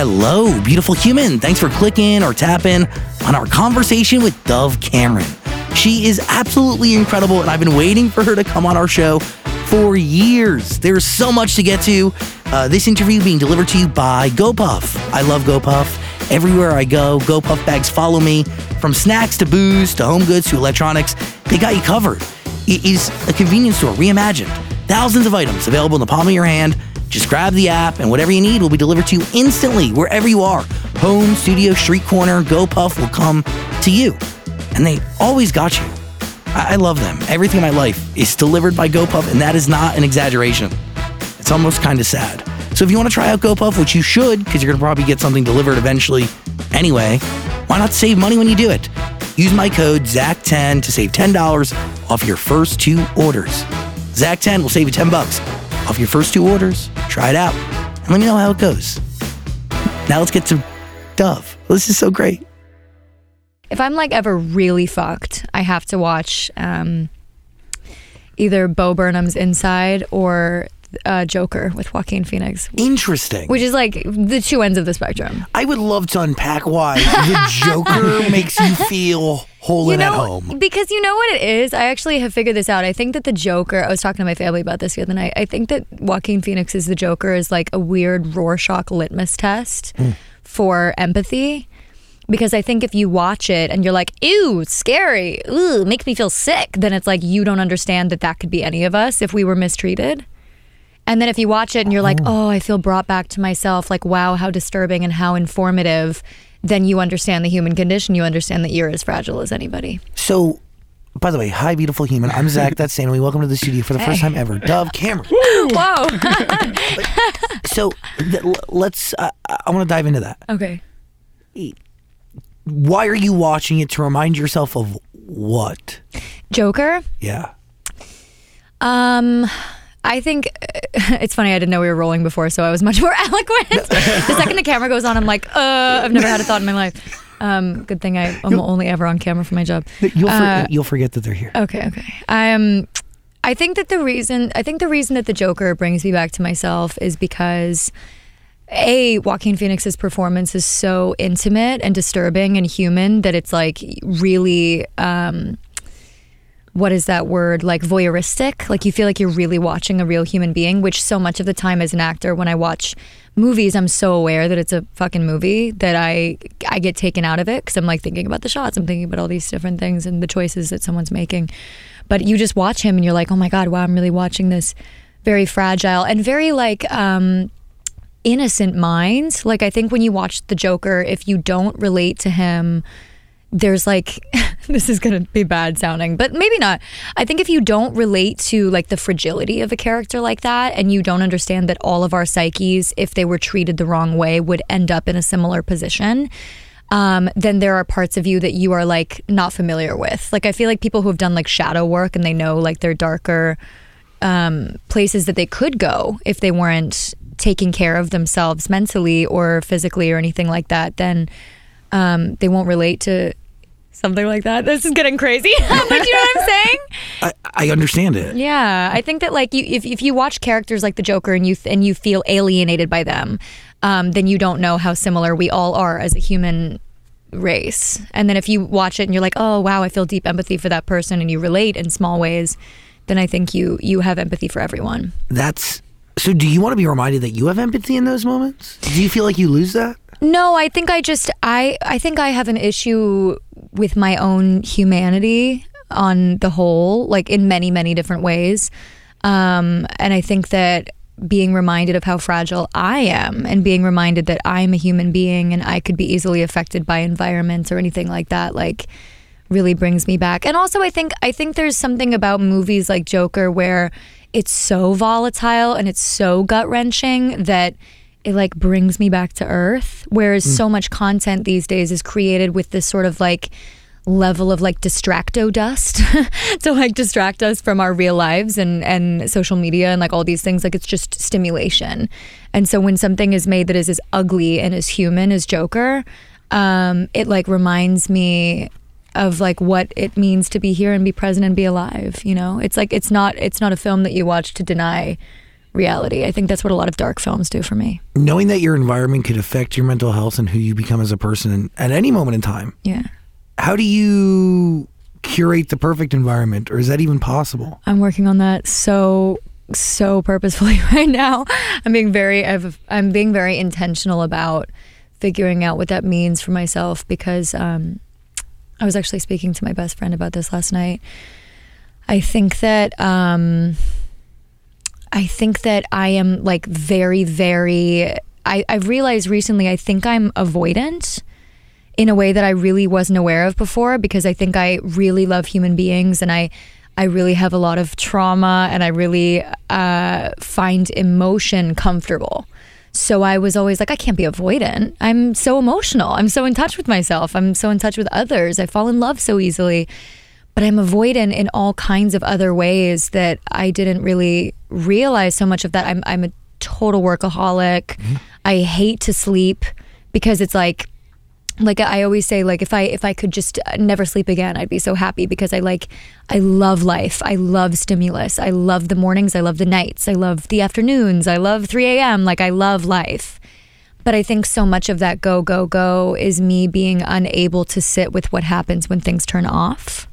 Hello, beautiful human. Thanks for clicking or tapping on our conversation with Dove Cameron. She is absolutely incredible, and I've been waiting for her to come on our show for years. There's so much to get to. Uh, this interview being delivered to you by GoPuff. I love GoPuff. Everywhere I go, GoPuff bags follow me. From snacks to booze to home goods to electronics, they got you covered. It is a convenience store reimagined. Thousands of items available in the palm of your hand. Just grab the app, and whatever you need will be delivered to you instantly, wherever you are. Home, studio, street corner, GoPuff will come to you. And they always got you. I I love them. Everything in my life is delivered by GoPuff, and that is not an exaggeration. It's almost kind of sad. So if you want to try out GoPuff, which you should, because you're going to probably get something delivered eventually anyway, why not save money when you do it? Use my code ZAC10 to save $10 off your first two orders. ZAC10 will save you 10 bucks off your first two orders. Try it out and let me know how it goes. Now let's get to Dove. This is so great. If I'm like ever really fucked, I have to watch um, either Bo Burnham's Inside or uh, Joker with Joaquin Phoenix, Interesting. which is like the two ends of the spectrum. I would love to unpack why the Joker makes you feel whole You and know, at home. because you know what it is. I actually have figured this out. I think that the Joker. I was talking to my family about this the other night. I think that Joaquin Phoenix is the Joker is like a weird Rorschach litmus test Hmm. for empathy. Because I think if you watch it and you're like, "Ew, scary, ooh, makes me feel sick," then it's like you don't understand that that could be any of us if we were mistreated. And then if you watch it and you're like, "Oh, I feel brought back to myself," like, "Wow, how disturbing and how informative," then you understand the human condition. You understand that you're as fragile as anybody. So, by the way, hi, beautiful human. I'm Zach. That's Stanley. Welcome to the studio for the first time ever. Dove Cameron. Whoa. So, th- let's. Uh, I want to dive into that. okay. Why are you watching it to remind yourself of what? Joker. Yeah. Um, I think it's funny. I didn't know we were rolling before, so I was much more eloquent. the second the camera goes on, I'm like, uh, I've never had a thought in my life. Um, good thing I, I'm only ever on camera for my job. You'll, for- Uh, you'll forget that they're here. Okay, okay. Um, I think that the reason I think the reason that the Joker brings me back to myself is because a Joaquin Phoenix's performance is so intimate and disturbing and human that it's like really um, what is that word like voyeuristic? Like you feel like you're really watching a real human being which so much of the time as an actor when i watch movies i'm so aware that it's a fucking movie that i i get taken out of it because i'm like thinking about the shots i'm thinking about all these different things and the choices that someone's making. But you just watch him and you're like oh my god wow i'm really watching this very fragile and very like um innocent mind. Like i think when you watch the joker if you don't relate to him there's like this is going to be bad sounding but maybe not. I think if you don't relate to like the fragility of a character like that and you don't understand that all of our psyches if they were treated the wrong way would end up in a similar position um, then there are parts of you that you are like not familiar with. Like i feel like people who have done like shadow work and they know like their darker um, places that they could go if they weren't taking care of themselves mentally or physically or anything like that, then um, they won't relate to something like that. This is getting crazy, but you know what I'm saying? I, I understand it. Yeah, I think that like you, if if you watch characters like the Joker and you and you feel alienated by them, um, then you don't know how similar we all are as a human race. And then if you watch it and you're like, oh wow, I feel deep empathy for that person, and you relate in small ways, then I think you you have empathy for everyone. That's so. Do you want to be reminded that you have empathy in those moments? Do you feel like you lose that? No, I think I just I I think I have an issue with my own humanity on the whole, like in many many different ways. Um, and I think that being reminded of how fragile I am and being reminded that I'm a human being and I could be easily affected by environments or anything like that, like really brings me back. And also I think I think there's something about movies like Joker where it's so volatile and it's so gut wrenching that it like brings me back to earth. Whereas so much content these days is created with this sort of like level of like distracto dust. To like distract us from our real lives and and social media and like all these things. Like it's just stimulation. And so when something is made that is as ugly and as human as joker um it like reminds me of like what it means to be here and be present and be alive you know? It's like it's not it's not a film that you watch to deny reality. I think that's what a lot of dark films do for me. Knowing that your environment could affect your mental health and who you become as a person at any moment in time, Yeah. how do you curate the perfect environment, or is that even possible? I'm working on that so so purposefully right now. I'm being very I've, I'm being very intentional about figuring out what that means for myself because um, I was actually speaking to my best friend about this last night. I think that um, I think that I am like very very I, I've realized recently I think I'm avoidant in a way that I really wasn't aware of before because I think I really love human beings and I I really have a lot of trauma and I really uh, find emotion comfortable. So I was always like, I can't be avoidant. I'm so emotional. I'm so in touch with myself. I'm so in touch with others. I fall in love so easily. But I'm avoidant in all kinds of other ways that I didn't really realize so much of that. I'm, I'm a total workaholic. Mm-hmm. I hate to sleep because it's like like I always say like if I if I could just never sleep again I'd be so happy because I like I love life. I love stimulus. I love the mornings. I love the nights. I love the afternoons. I love 3 a.m like I love life. But I think so much of that go go go is me being unable to sit with what happens when things turn off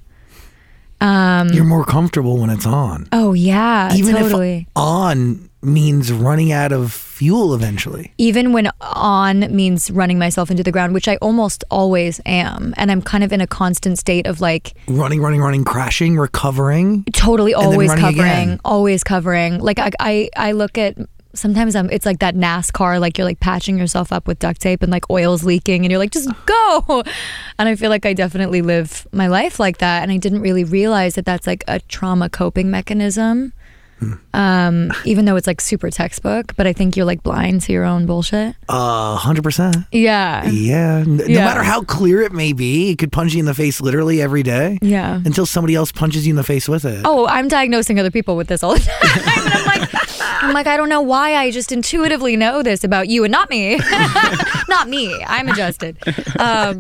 Um, You're more comfortable when it's on. oh yeah Even totally if on means running out of fuel eventually. even when on means running myself into the ground which I almost always am and I'm kind of in a constant state of like Running, running, running, crashing, recovering. totally always covering again. always covering like I, I i look at sometimes i'm it's like that nascar like you're like patching yourself up with duct tape and like oil's leaking and you're like just go and i feel like i definitely live my life like that and i didn't really realize that that's like a trauma coping mechanism Hmm. um even though it's like super textbook but i think you're like blind to your own bullshit Uh, hundred percent. yeah Yeah. No Yeah. matter how clear it may be, it could punch you in the face literally every day yeah until somebody else punches you in the face with it. Oh, I'm diagnosing other people with this all the time. and I'm like, I'm like, I don't know why I just intuitively know this about you and not me. not me. I'm adjusted. Um,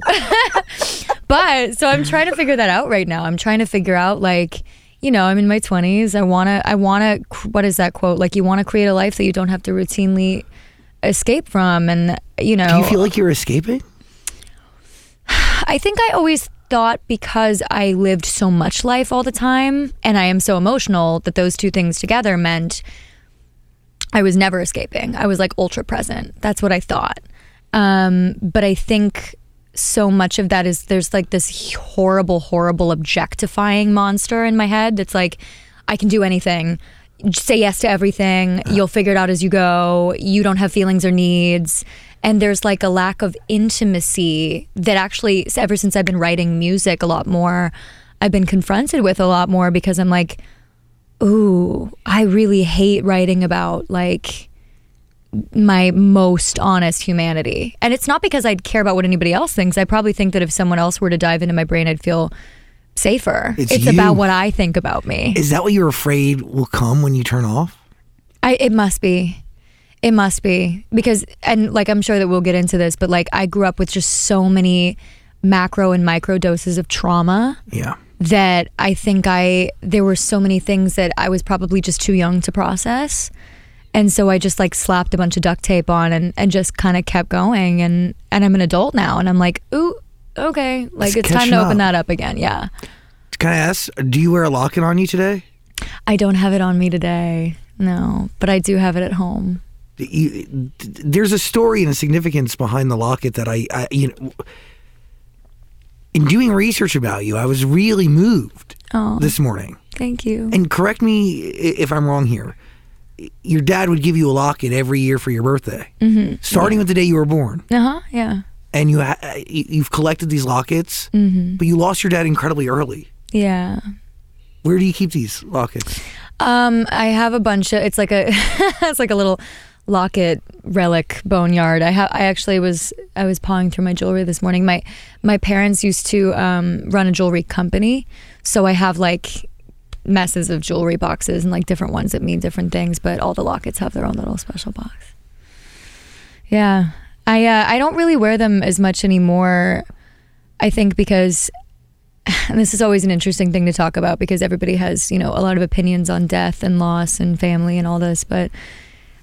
but so I'm trying to figure that out right now. I'm trying to figure out like, you know, I'm in my 20s. I want to, I want to, what is that quote? Like, you want to create a life that you don't have to routinely escape from. And, you know, Do you feel like you're escaping? I think I always thought because I lived so much life all the time and I am so emotional that those two things together meant I was never escaping. I was like ultra present. That's what I thought. Um, but I think so much of that is there's like this horrible, horrible objectifying monster in my head that's like, I can do anything. Say yes to everything. You'll figure it out as you go. You don't have feelings or needs. And there's like a lack of intimacy that actually, ever since I've been writing music a lot more, I've been confronted with a lot more because I'm like, ooh, I really hate writing about like my most honest humanity. And it's not because I'd care about what anybody else thinks. I probably think that if someone else were to dive into my brain, I'd feel safer. It's It's, about what I think about me. Is that what you're afraid will come when you turn off? I it must be. It must be because and like I'm sure that we'll get into this, but like I grew up with just so many macro and micro doses of trauma Yeah. That I think I there were so many things that I was probably just too young to process. And so I just like slapped a bunch of duct tape on and, and just kind of kept going and and I'm an adult now and I'm like, "Ooh, okay, like It's it's time to open that up again." Yeah. Can I ask, do you wear a locket on you today? I don't have it on me today. No, but I do have it at home. You, there's a story and a significance behind the locket that I, I, you know, in doing research about you, I was really moved Oh, this morning. thank you. And correct me if I'm wrong here. Your dad would give you a locket every year for your birthday, mm-hmm. starting with the day you were born. Uh-huh, yeah. And you ha- you- you've collected these lockets, Mm-hmm. but you lost your dad incredibly early. Yeah. Where do you keep these lockets? Um, I have a bunch of. It's like a. it's like a little locket relic boneyard. I have. I actually was. I was pawing through my jewelry this morning. My my parents used to um, run a jewelry company, so I have like messes of jewelry boxes and like different ones that mean different things. But all the lockets have their own little special box. Yeah, I uh, I don't really wear them as much anymore. I think because and this is always an interesting thing to talk about because everybody has, you know, a lot of opinions on death and loss and family and all this, but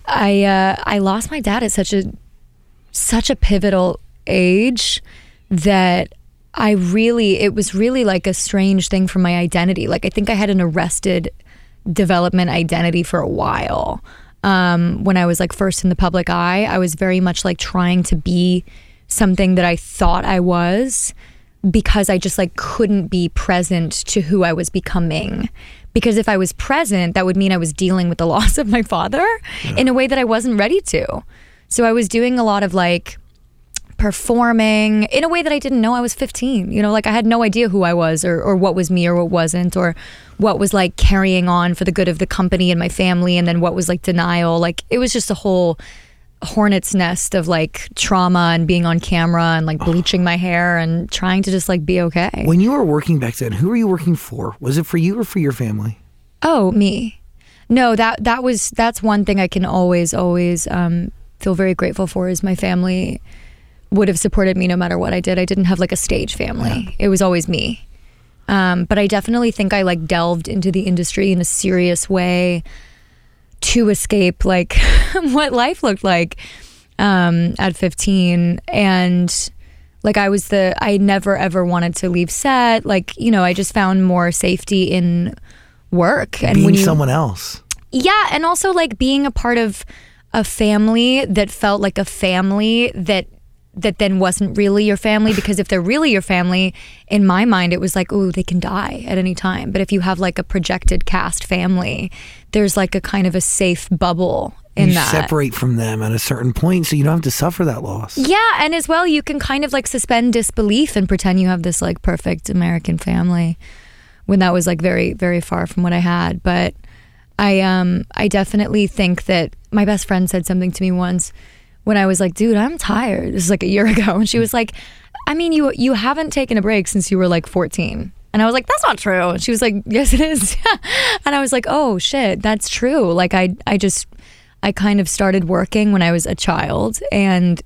I uh, I lost my dad at such a such a pivotal age that I really it was really like a strange thing for my identity. Like I think I had an arrested development identity for a while. Um, when I was like first in the public eye, I was very much like trying to be something that I thought I was because I just like couldn't be present to who I was becoming. Because if I was present, that would mean I was dealing with the loss of my father yeah. in a way that I wasn't ready to. So I was doing a lot of like performing in a way that I didn't know I was 15. You know, like I had no idea who I was or, or what was me or what wasn't, or what was like carrying on for the good of the company and my family, and then what was like denial. Like it was just a whole hornet's nest of like trauma and being on camera and like bleaching my hair and trying to just like be okay. When you were working back then, who were you working for? Was it for you or for your family? Oh, me. No, that that was that's one thing I can always always um, feel very grateful for is my family would have supported me no matter what I did. I didn't have like a stage family. Yeah. It was always me. Um, but I definitely think I like delved into the industry in a serious way to escape like what life looked like um, at 15 and like I was the I never ever wanted to leave set. Like you know I just found more safety in work. And being when you, someone else. Yeah and also like being a part of a family that felt like a family that that then wasn't really your family because if they're really your family in my mind it was like oh they can die at any time. But if you have like a projected cast family there's like a kind of a safe bubble in you that. separate from them at a certain point so you don't have to suffer that loss. Yeah and as well you can kind of like suspend disbelief and pretend you have this like perfect american family when that was like very very far from what i had. But i um i definitely think that my best friend said something to me once when I was like, dude, I'm tired. This is like a year ago. And she was like, I mean, you you haven't taken a break since you were like 14. And I was like, that's not true. And she was like, yes, it is. and I was like, oh shit, that's true. Like I I just I kind of started working when I was a child and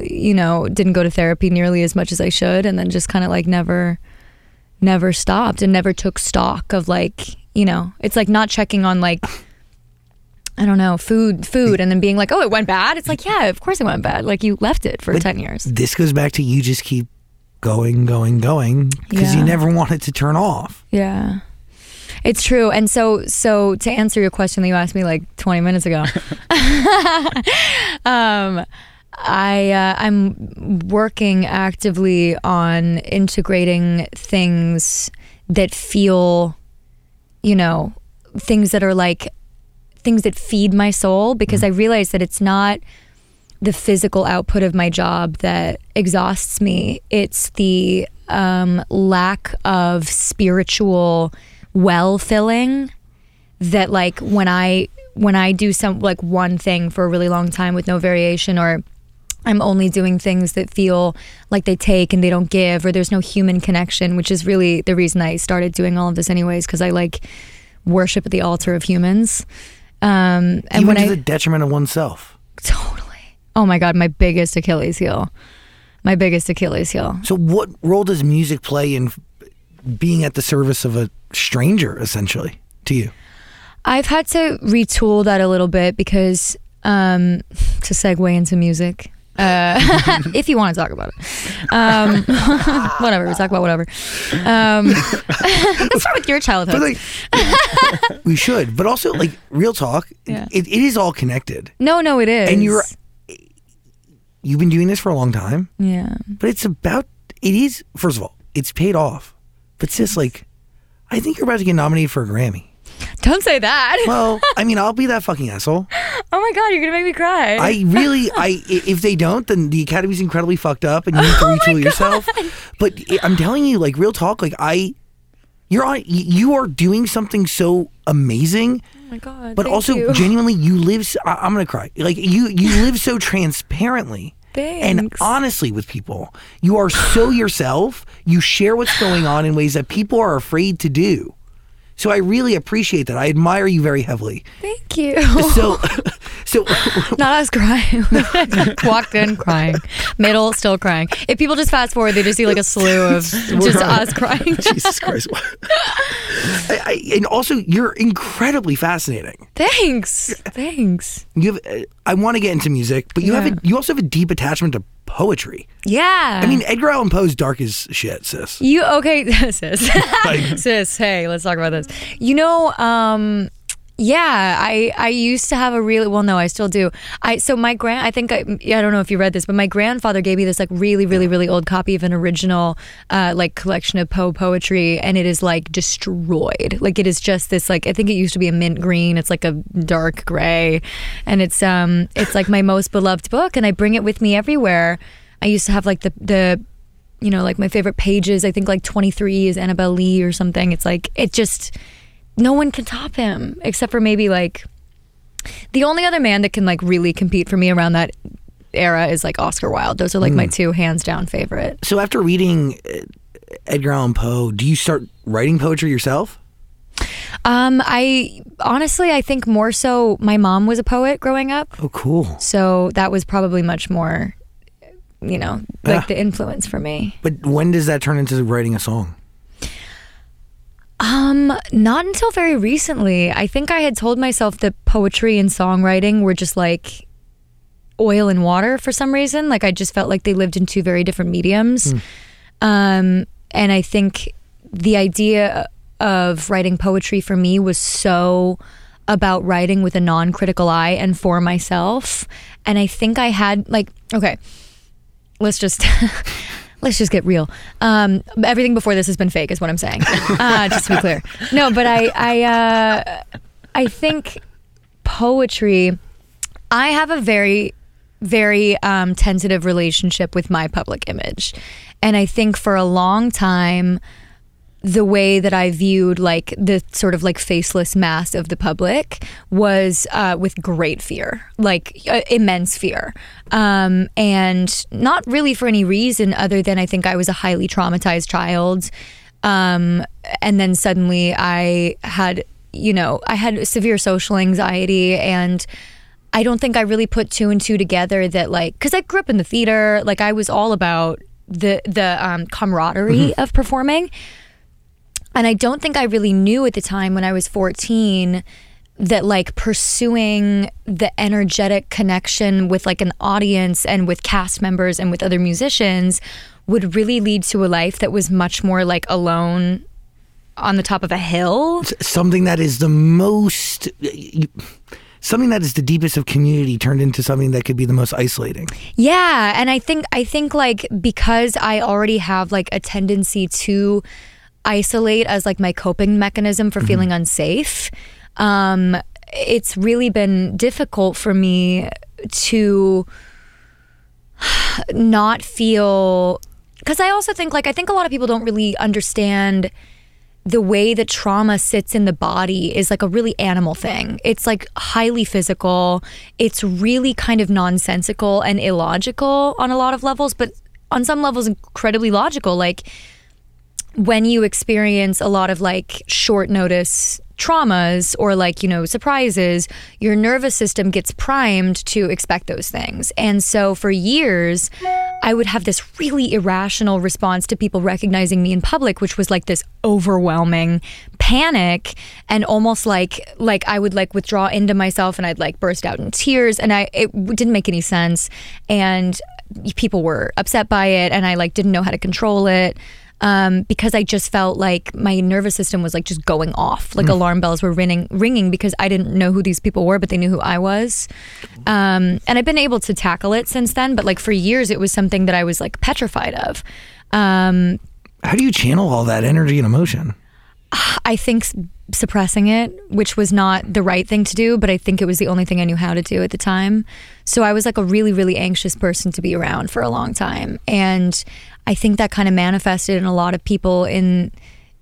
you know, didn't go to therapy nearly as much as I should and then just kind of like never never stopped and never took stock of like, you know, it's like not checking on like I don't know, food, food, and then being like, oh, it went bad. It's like, yeah, of course it went bad. Like you left it for but 10 years. This goes back to you just keep going, going, going because yeah. you never want it to turn off. Yeah. It's true. And so, so to answer your question that you asked me like 20 minutes ago, um, I uh, I'm working actively on integrating things that feel, you know, things that are like things that feed my soul because mm-hmm. I realize that it's not the physical output of my job that exhausts me. It's the um, lack of spiritual well filling that like when I when I do some like one thing for a really long time with no variation or I'm only doing things that feel like they take and they don't give or there's no human connection, which is really the reason I started doing all of this anyways because I like worship at the altar of humans. Um, and Even when to I, the detriment of oneself. Totally. Oh my God, my biggest Achilles heel. My biggest Achilles heel. So, what role does music play in being at the service of a stranger, essentially, to you? I've had to retool that a little bit because um, to segue into music, uh, if you want to talk about it. Um, whatever, we talk about whatever. Um, let's start with your childhood. Like, we should, but also like real talk. Yeah. It, it is all connected. No, no, it is. And you're you've been doing this for a long time. Yeah. But it's about it is first of all, it's paid off. But sis, like, I think you're about to get nominated for a Grammy. Don't say that. well, I mean, I'll be that fucking asshole. Oh my god, you're gonna make me cry. I really, I if they don't, then the academy's incredibly fucked up, and you need to oh retool yourself. But I'm telling you, like real talk, like I, you're on, you are doing something so amazing. Oh my god! But also, you. genuinely, you live. I, am gonna cry. Like you, you live so transparently. Thanks. And honestly, with people, you are so yourself. You share what's going on in ways that people are afraid to do. So I really appreciate that. I admire you very heavily. Thank you. So, so Not us crying. Walked in crying. Middle still crying. If people just fast forward, they just see like a slew of just us crying. Jesus Christ. I, I, and also, you're incredibly fascinating. Thanks. Thanks. You have. uh, I want to get into music, but you have a, you also have a deep attachment to poetry. Yeah. I mean, Edgar Allan Poe's dark as shit, sis. You okay, sis? Sis, hey, let's talk about this. You know, um, yeah, I I used to have a really well, no, I still do. I so my grand, I think I, I don't know if you read this, but my grandfather gave me this like really, really, really old copy of an original uh, like collection of Poe poetry, and it is like destroyed. Like it is just this like I think it used to be a mint green. It's like a dark gray, and it's um it's like my most beloved book, and I bring it with me everywhere. I used to have like the the you know, like my favorite pages, I think like 23 is Annabel Lee or something. It's like, it just, no one can top him except for maybe like, the only other man that can like really compete for me around that era is like Oscar Wilde. Those are like my two hands down favorite. So after reading uh, Edgar Allan Poe, do you start writing poetry yourself? Um, I honestly, I think more so my mom was a poet growing up. Oh, cool. So that was probably much more, you know, like Yeah. the influence for me. But when does that turn into writing a song? Um, not until very recently. I think I had told myself that poetry and songwriting were just like oil and water for some reason. Like I just felt like they lived in two very different mediums. Um, and I think the idea of writing poetry for me was so about writing with a non-critical eye and for myself. And I think I had like okay, let's just let's just get real. Um, everything before this has been fake, is what I'm saying. Uh, just to be clear. No, but I, I, uh, I think poetry. I have a very, very um, tentative relationship with my public image, and I think for a long time. The way that I viewed like the sort of like faceless mass of the public was uh, with great fear, like uh, immense fear, um, and not really for any reason other than I think I was a highly traumatized child, um, and then suddenly I had, you know, I had severe social anxiety and. I don't think I really put two and two together that like because I grew up in the theater, like I was all about the the um, camaraderie of performing, and I don't think I really knew at the time when I was 14 that like pursuing the energetic connection with like an audience and with cast members and with other musicians would really lead to a life that was much more like alone on the top of a hill. Something that is the most. Something that is the deepest of community turned into something that could be the most isolating. Yeah, and I think I think like because I already have like a tendency to isolate as like my coping mechanism for feeling unsafe, um, it's really been difficult for me to not feel because I also think like I think a lot of people don't really understand the way that trauma sits in the body is like a really animal thing. It's like highly physical. It's really kind of nonsensical and illogical on a lot of levels, but on some levels incredibly logical. Like when you experience a lot of like short notice traumas or like, you know, surprises, your nervous system gets primed to expect those things. And so for years, I would have this really irrational response to people recognizing me in public, which was like this overwhelming panic and almost like like I would like withdraw into myself and I'd like burst out in tears. And I it didn't make any sense. And people were upset by it and I like didn't know how to control it um, because I just felt like my nervous system was like just going off, like alarm bells were ringing, ringing because I didn't know who these people were, but they knew who I was. Um, and I've been able to tackle it since then, but like for years, it was something that I was like petrified of. Um, How do you channel all that energy and emotion? I think suppressing it, which was not the right thing to do, but I think it was the only thing I knew how to do at the time. So I was like a really, really anxious person to be around for a long time. And I think that kind of manifested in a lot of people in,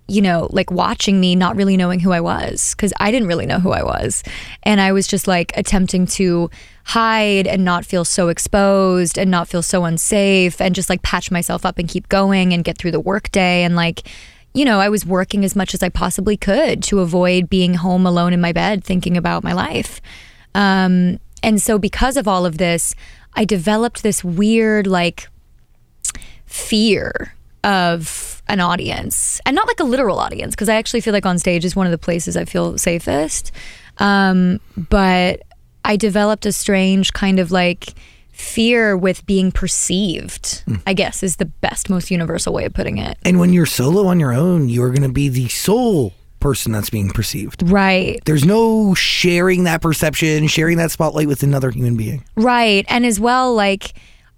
you know, like watching me not really knowing who I was because I didn't really know who I was. And I was just like attempting to hide and not feel so exposed and not feel so unsafe and just like patch myself up and keep going and get through the workday and like, you know, I was working as much as I possibly could to avoid being home alone in my bed thinking about my life. Um, and so, because of all of this, I developed this weird, like, fear of an audience and not like a literal audience because I actually feel like on stage is one of the places I feel safest. Um, but I developed a strange kind of like fear with being perceived, hmm. I guess is the best, most universal way of putting it. And when you're solo on your own, you're going to be the sole person that's being perceived. Right. There's no sharing that perception, sharing that spotlight with another human being. Right. And as well, like,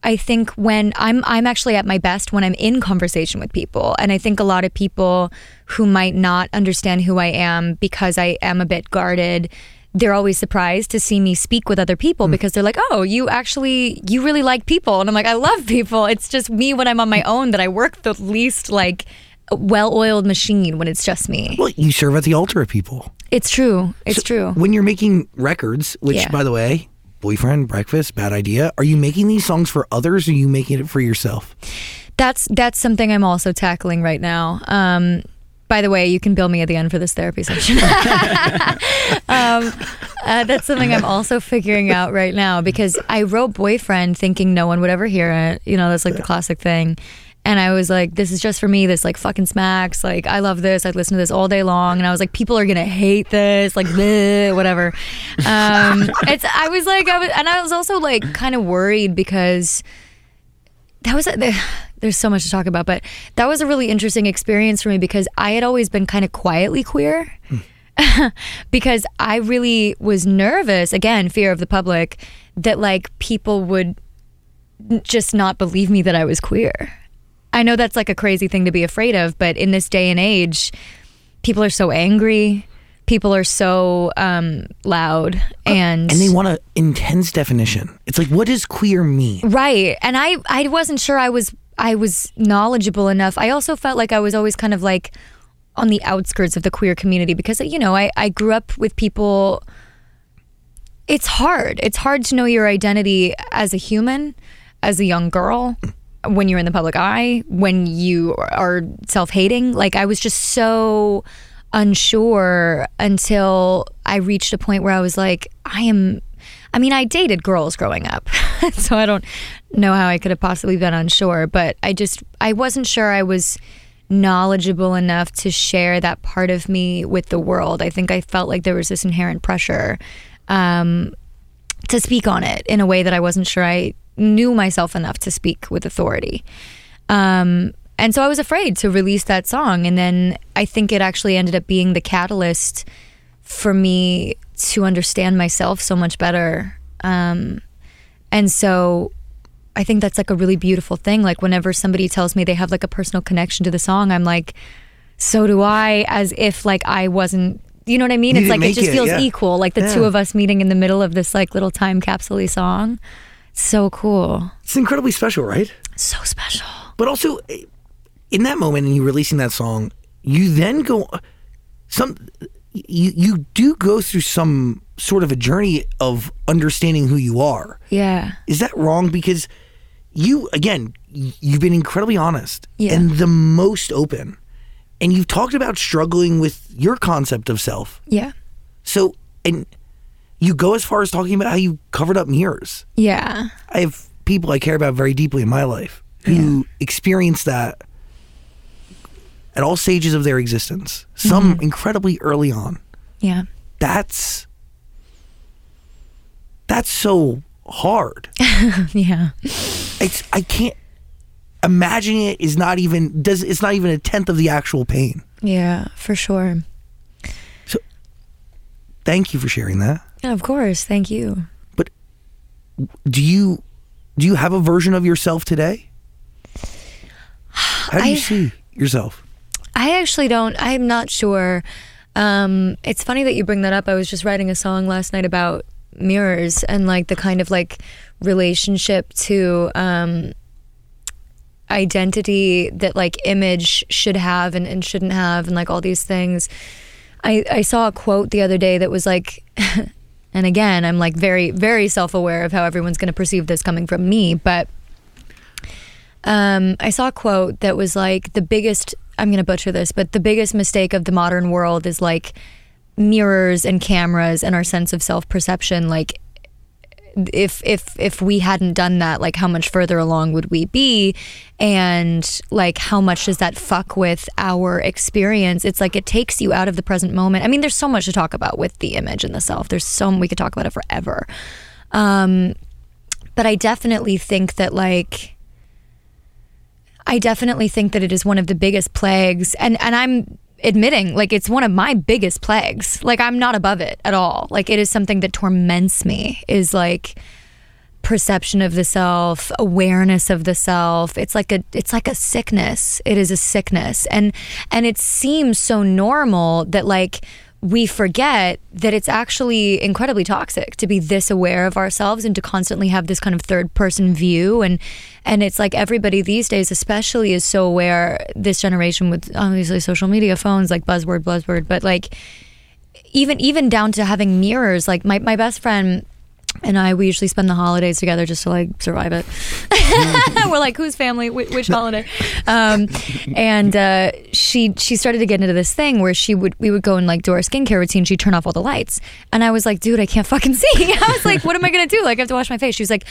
I think when I'm I'm actually at my best when I'm in conversation with people. And I think a lot of people who might not understand who I am because I am a bit guarded, they're always surprised to see me speak with other people because they're like, "Oh, you actually you really like people." And I'm like, "I love people. It's just me when I'm on my own that I work the least like well-oiled machine when it's just me." Well, you serve at the altar of people. It's true. It's So true. When you're making records, which, Yeah. by the way, boyfriend, breakfast, bad idea. Are you making these songs for others or are you making it for yourself? That's that's something I'm also tackling right now. Um, by the way, you can bill me at the end for this therapy session. um, uh, that's something I'm also figuring out right now because I wrote "boyfriend" thinking no one would ever hear it. You know, that's like the classic thing. And I was like, this is just for me. This like fucking smacks. Like, I love this. I'd listen to this all day long. And I was like, people are gonna hate this. Like, bleh, whatever. Um, it's. I was like, I was, and I was also like kind of worried because that was a, there- there's so much to talk about, but that was a really interesting experience for me because I had always been kind of quietly queer. because I really was nervous, again, fear of the public, that like people would just not believe me that I was queer. I know that's like a crazy thing to be afraid of, but in this day and age, people are so angry. People are so um, loud and And they want an intense definition. It's like, what does queer mean? Right. And I I wasn't sure I was I was knowledgeable enough. I also felt like I was always kind of like on the outskirts of the queer community because you know, I I grew up with people it's hard. It's hard to know your identity as a human, as a young girl, when you're in the public eye, when you are self-hating. Like I was just so unsure until I reached a point where I was like, I am I mean, I dated girls growing up, so I don't know how I could have possibly been unsure, but I just I wasn't sure I was knowledgeable enough to share that part of me with the world. I think I felt like there was this inherent pressure um, to speak on it in a way that I wasn't sure I knew myself enough to speak with authority. Um, and so I was afraid to release that song. And then I think it actually ended up being the catalyst for me to understand myself so much better. Um, and so I think that's like a really beautiful thing. Like whenever somebody tells me they have like a personal connection to the song, I'm like, so do I, as if like I wasn't. You know what I mean? You it's like it just it, feels yeah. equal, like the Yeah. two of us meeting in the middle of this like little time capsule song. So cool, It's incredibly special, right? so special. But also, in that moment, and you releasing that song, you then go some. You you do go through some sort of a journey of understanding who you are. Yeah, Is that wrong? Because you again, you've been incredibly honest Yeah. and the most open, and you've talked about struggling with your concept of self. yeah, So, and you go as far as talking about how you covered up mirrors. yeah, I have people I care about very deeply in my life who experience that at all stages of their existence, some mm-hmm. incredibly early on. yeah. That's that's so hard. Yeah. It's I can't imagining it is not even does it's not even a tenth of the actual pain. Yeah, for sure. So thank you for sharing that. Yeah, of course. Thank you. But do you do you have a version of yourself today? How do you I- see yourself? I actually don't. I'm not sure. Um, it's funny that you bring that up. I was just writing a song last night about mirrors and like the kind of like relationship to um, identity that like image should have and, and shouldn't have and like all these things. I, I saw a quote the other day that was like, and again, I'm like very, very self aware of how everyone's going to perceive this coming from me, but um, I saw a quote that was like the biggest I'm going to butcher this, but the biggest mistake of the modern world is like mirrors and cameras and our sense of self-perception. Like if if if we hadn't done that like how much further along would we be? And like how much does that fuck with our experience? It's like it takes you out of the present moment. I mean there's so much to talk about with the image and the self. There's so we could talk about it forever. Um but i definitely think that like I definitely think that it is one of the biggest plagues and and I'm admitting like it's one of my biggest plagues. Like I'm not above it at all. Like it is something that torments me is like perception of the self, awareness of the self. It's like a it's like a sickness. It is a sickness. And and it seems so normal that like we forget that it's actually incredibly toxic to be this aware of ourselves and to constantly have this kind of third person view. And and it's like everybody these days especially is so aware this generation with obviously social media phones like buzzword buzzword but like even even down to having mirrors like my, my best friend and I we usually spend the holidays together just to like survive it. We're like, whose family, which, which holiday? Um, and uh, she she started to get into this thing where she would we would go and like do our skincare routine. She'd turn off all the lights, and I was like, dude, I can't fucking see. I was like, what am I gonna do? Like, I have to wash my face. She was like,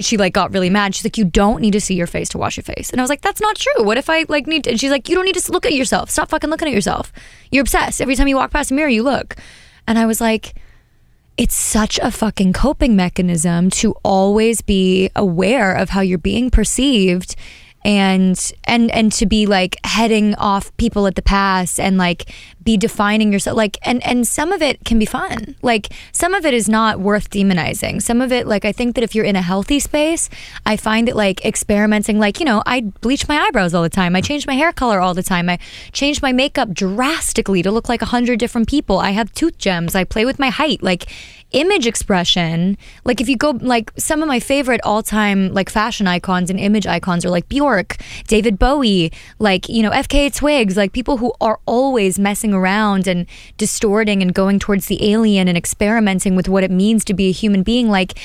she like got really mad. She's like, you don't need to see your face to wash your face. And I was like, that's not true. What if I like need? To? And she's like, you don't need to look at yourself. Stop fucking looking at yourself. You're obsessed. Every time you walk past a mirror, you look. And I was like it's such a fucking coping mechanism to always be aware of how you're being perceived and and and to be like heading off people at the pass and like be defining yourself like and and some of it can be fun. Like some of it is not worth demonizing. Some of it like i think that if you're in a healthy space i find that like experimenting like you know i bleach my eyebrows all the time. I change my hair color all the time. I change my makeup drastically to look like a hundred different people. I have tooth gems. I play with my height. Like image expression. Like if you go like some of my favorite all-time like fashion icons and image icons are like bjork david bowie like you know FKA twigs like people who are always messing around and distorting and going towards the alien and experimenting with what it means to be a human being. Like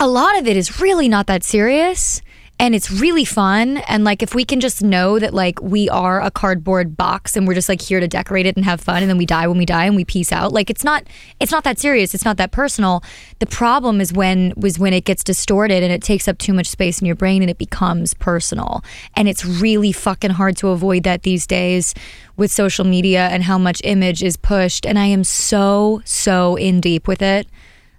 a lot of it is really not that serious and it's really fun. And like if we can just know that like we are a cardboard box and we're just like here to decorate it and have fun and then we die when we die and we peace out like it's not it's not that serious. It's not that personal. The problem is when was when it gets distorted and it takes up too much space in your brain and it becomes personal. And it's really fucking hard to avoid that these days with social media and how much image is pushed. And i am so so in deep with it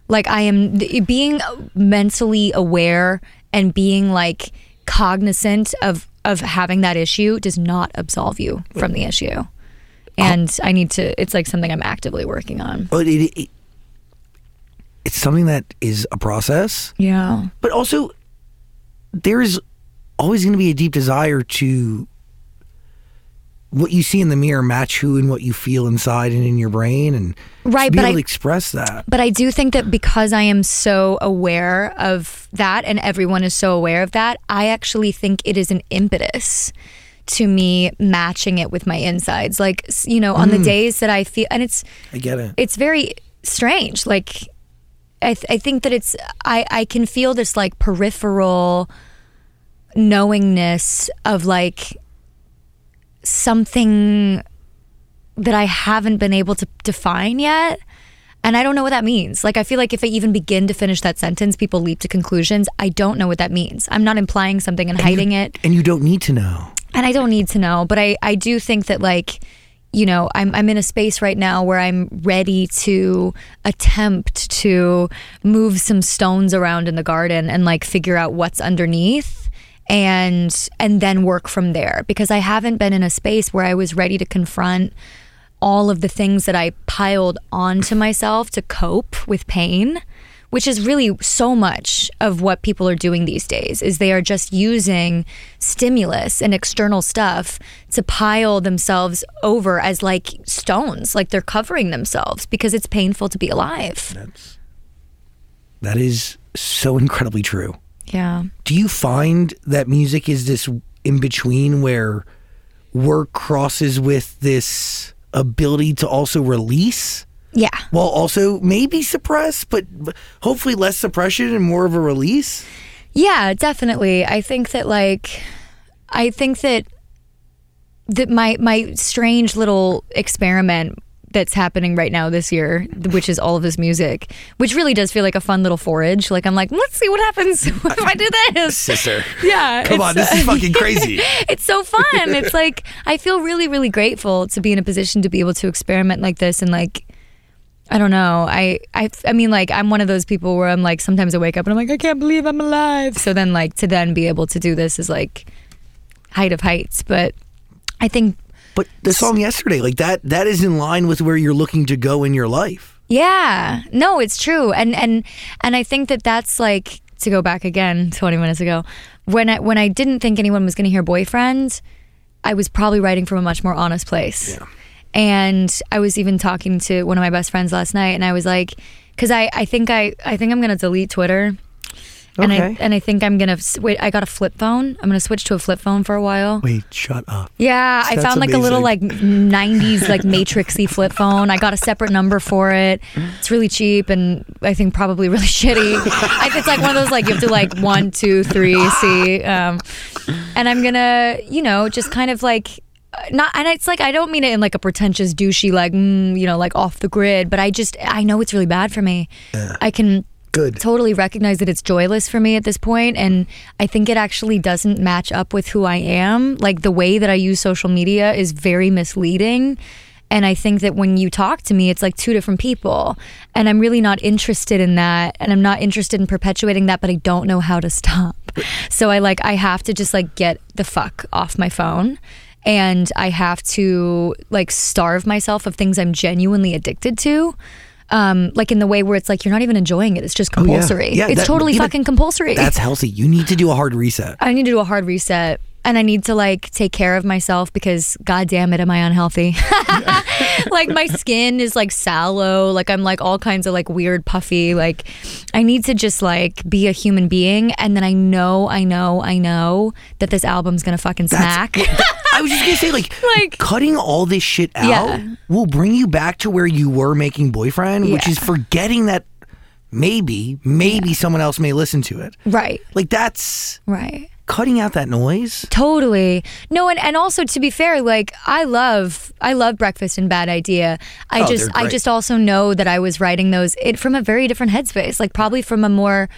like i am being mentally aware and being like cognizant of of having that issue does not absolve you from the issue. And I need to. It's like something I'm actively working on. But it, it it's something that is a process. Yeah. But also, there's always going to be a deep desire to what you see in the mirror match who and what you feel inside and in your brain and right, be but able I, to express that. But I do think that because I am so aware of that and everyone is so aware of that, I actually think it is an impetus to me matching it with my insides. Like, you know, on mm. the days that I feel, and it's, I get it. It's very strange. Like, I, th- I think that it's, I, I can feel this like peripheral knowingness of like, something that I haven't been able to define yet. And I don't know what that means. Like, I feel like if I even begin to finish that sentence, people leap to conclusions. I don't know what that means. I'm not implying something and, and hiding you, it. And you don't need to know. And I don't need to know. But I, I do think that, like, you know, I'm, I'm in a space right now where I'm ready to attempt to move some stones around in the garden and, like, figure out what's underneath and and then work from there. Because I haven't been in a space where I was ready to confront all of the things that I piled onto myself to cope with pain which is really so much of what people are doing these days is they are just using stimulus and external stuff to pile themselves over as like stones like they're covering themselves because it's painful to be alive. That's, that is so incredibly true yeah. Do you find that music is this in between where work crosses with this ability to also release? Yeah. While also maybe suppress, but hopefully less suppression and more of a release? Yeah, definitely. I think that, like, I think that the, my my strange little experiment that's happening right now this year, which is all of this music, which really does feel like a fun little forage. Like I'm like, let's see what happens if I do this. Sister. Yeah. Come on, this is fucking uh, crazy. it's so fun. It's like I feel really, really grateful to be in a position to be able to experiment like this and like I don't know. I, I I mean like I'm one of those people where I'm like sometimes I wake up and I'm like I can't believe I'm alive. So then like to then be able to do this is like height of heights. But I think But the song yesterday, like that, that is in line with where you're looking to go in your life. Yeah. No, it's true. And and and I think that that's like to go back again 20 minutes ago when I when I didn't think anyone was going to hear boyfriend, I was probably writing from a much more honest place. Yeah. And I was even talking to one of my best friends last night and I was like cuz I I think I I think I'm going to delete Twitter. And I and I think I'm going to wait I got a flip phone. I'm going to switch to a flip phone for a while. Wait, shut up. Yeah, I That's found like a little like 90s like matrixy flip phone. I got a separate number for it. It's really cheap and I think probably really shitty. I, it's like one of those like you have to like one, two, three, see. Um, and I'm gonna, you know, just kind of like not and it's like I don't mean it in like a pretentious douchey like mm, you know like off the grid, but I just I know it's really bad for me. I can Good. totally recognize that it's joyless for me at this point and i think it actually doesn't match up with who i am like the way that i use social media is very misleading and i think that when you talk to me it's like two different people and i'm really not interested in that and i'm not interested in perpetuating that but i don't know how to stop so i like i have to just like get the fuck off my phone and i have to like starve myself of things i'm genuinely addicted to um, like in the way where it's like you're not even enjoying it. It's just Oh, yeah. compulsory. Yeah, it's that- totally fucking compulsory. That's healthy. You need to do a hard reset. I need to do a hard reset and I need to like take care of myself because god damn it am I unhealthy. like my skin is like sallow, like I'm like all kinds of like weird puffy like I need to just like be a human being and then I know I know I know that this album's going to fucking smack. I was just gonna say, like, Like- cutting all this shit out Yeah. will bring you back to where you were making boyfriend, which is forgetting that maybe, maybe someone else may listen to it. right. Like that's Right. cutting out that noise. Totally. No, and, and also to be fair, like I love I love breakfast and bad idea. I Oh, just I just also know that I was writing those it from a very different headspace, like probably from a more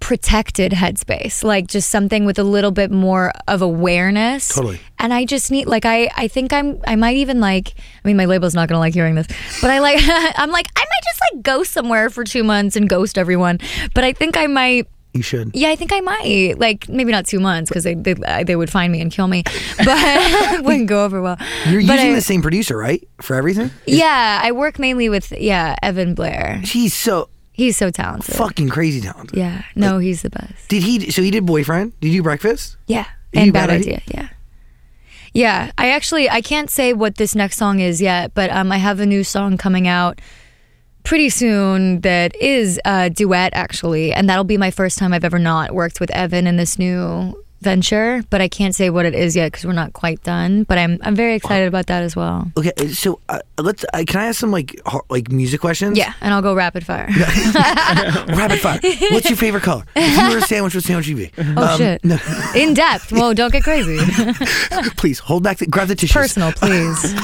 protected headspace, like just something with a little bit more of awareness. Totally. And I just need like I I think I'm I might even like I mean my label's not gonna like hearing this, but I like I'm like I might just like go somewhere for two months and ghost everyone. But I think I might You should. yeah, I think I might. Like maybe not two months because they, they they would find me and kill me, but it wouldn't go over well. You're But using I- the same producer, right, for everything? Yeah, I work mainly with yeah Evan Blair. He's so He's so talented. fucking crazy talented. Yeah, no, he's the best. Did he? So he did boyfriend. Did you breakfast? Yeah, You and Bad bad Idea? idea. Yeah, yeah. I actually I can't say what this next song is yet, but um, I have a new song coming out pretty soon that is a duet actually, and that'll be my first time I've ever not worked with Evan in this new venture. But I can't say what it is yet because we're not quite done. But I'm I'm very excited about that as well. Okay, so uh, let's. Uh, can I ask some like har- like music questions? Yeah, and I'll go rapid fire. Rapid fire. What's your favorite color? If you were a sandwich, what sandwich would you be? Oh shit! No. In depth. Whoa, don't get crazy. Please hold back. The, grab the tissues. Personal, please.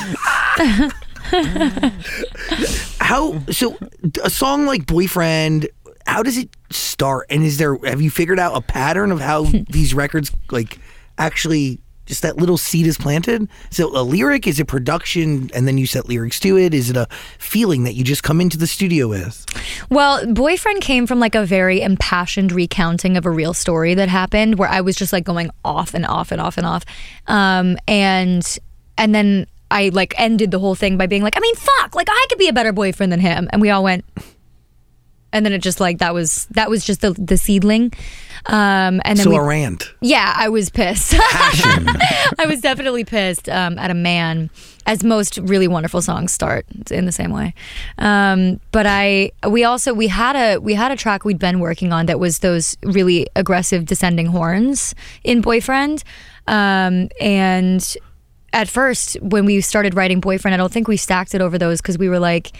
How? So a song like "Boyfriend." How does it start? And is there? Have you figured out a pattern of how these records like actually? Just that little seed is planted. Is it a lyric? Is it production? And then you set lyrics to it? Is it a feeling that you just come into the studio with? Well, boyfriend came from like a very impassioned recounting of a real story that happened, where I was just like going off and off and off and off, um, and and then I like ended the whole thing by being like, I mean, fuck, like I could be a better boyfriend than him, and we all went. And then it just like that was that was just the the seedling, um, and then So we a rant. Yeah, I was pissed. I was definitely pissed um, at a man, as most really wonderful songs start in the same way. Um, but I, we also we had a we had a track we'd been working on that was those really aggressive descending horns in Boyfriend, um, and at first when we started writing Boyfriend, I don't think we stacked it over those because we were like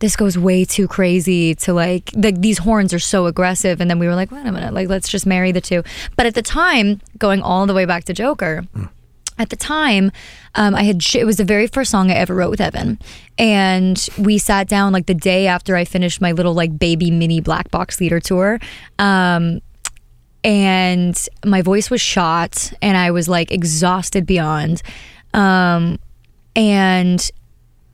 this goes way too crazy to like the, these horns are so aggressive and then we were like wait a minute like let's just marry the two but at the time going all the way back to joker at the time, um, I had it was the very first song I ever wrote with Evan, and we sat down like the day after I finished my little like baby mini black box leader tour. Um, and my voice was shot, and I was like exhausted beyond. Um, and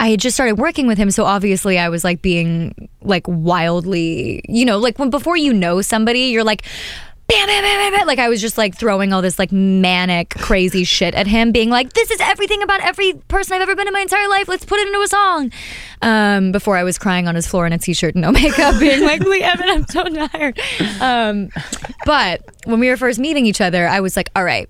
I had just started working with him, so obviously I was like being like wildly, you know, like when before you know somebody, you're like bam, bam, bam, bam, bam. Like I was just like throwing all this like manic, crazy shit at him, being like, "This is everything about every person I've ever been in my entire life. Let's put it into a song." Um, before I was crying on his floor in a t-shirt and no makeup, being like, "Lee Evan, I'm so tired." Um, but when we were first meeting each other, I was like, "All right,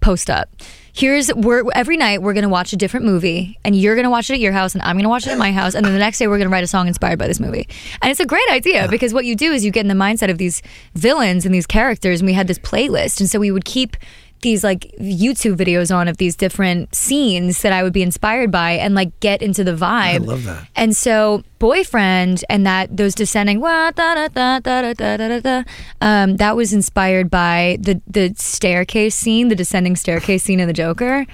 post up." Here's we're every night we're gonna watch a different movie and you're gonna watch it at your house and I'm gonna watch it at my house and then the next day we're gonna write a song inspired by this movie. And it's a great idea because what you do is you get in the mindset of these villains and these characters and we had this playlist and so we would keep these like YouTube videos on of these different scenes that I would be inspired by and like get into the vibe. I love that. And so boyfriend and that those descending wah, da, da, da, da, da, da, da, um, that was inspired by the the staircase scene, the descending staircase scene in the Joker.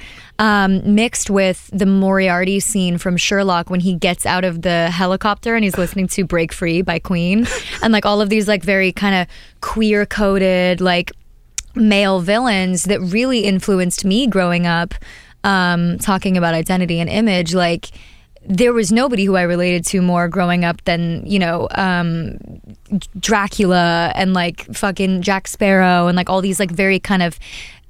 Um, mixed with the Moriarty scene from Sherlock when he gets out of the helicopter and he's listening to Break Free by Queen and like all of these like very kind of queer coded like male villains that really influenced me growing up um, talking about identity and image like there was nobody who I related to more growing up than you know um, Dracula and like fucking Jack Sparrow and like all these like very kind of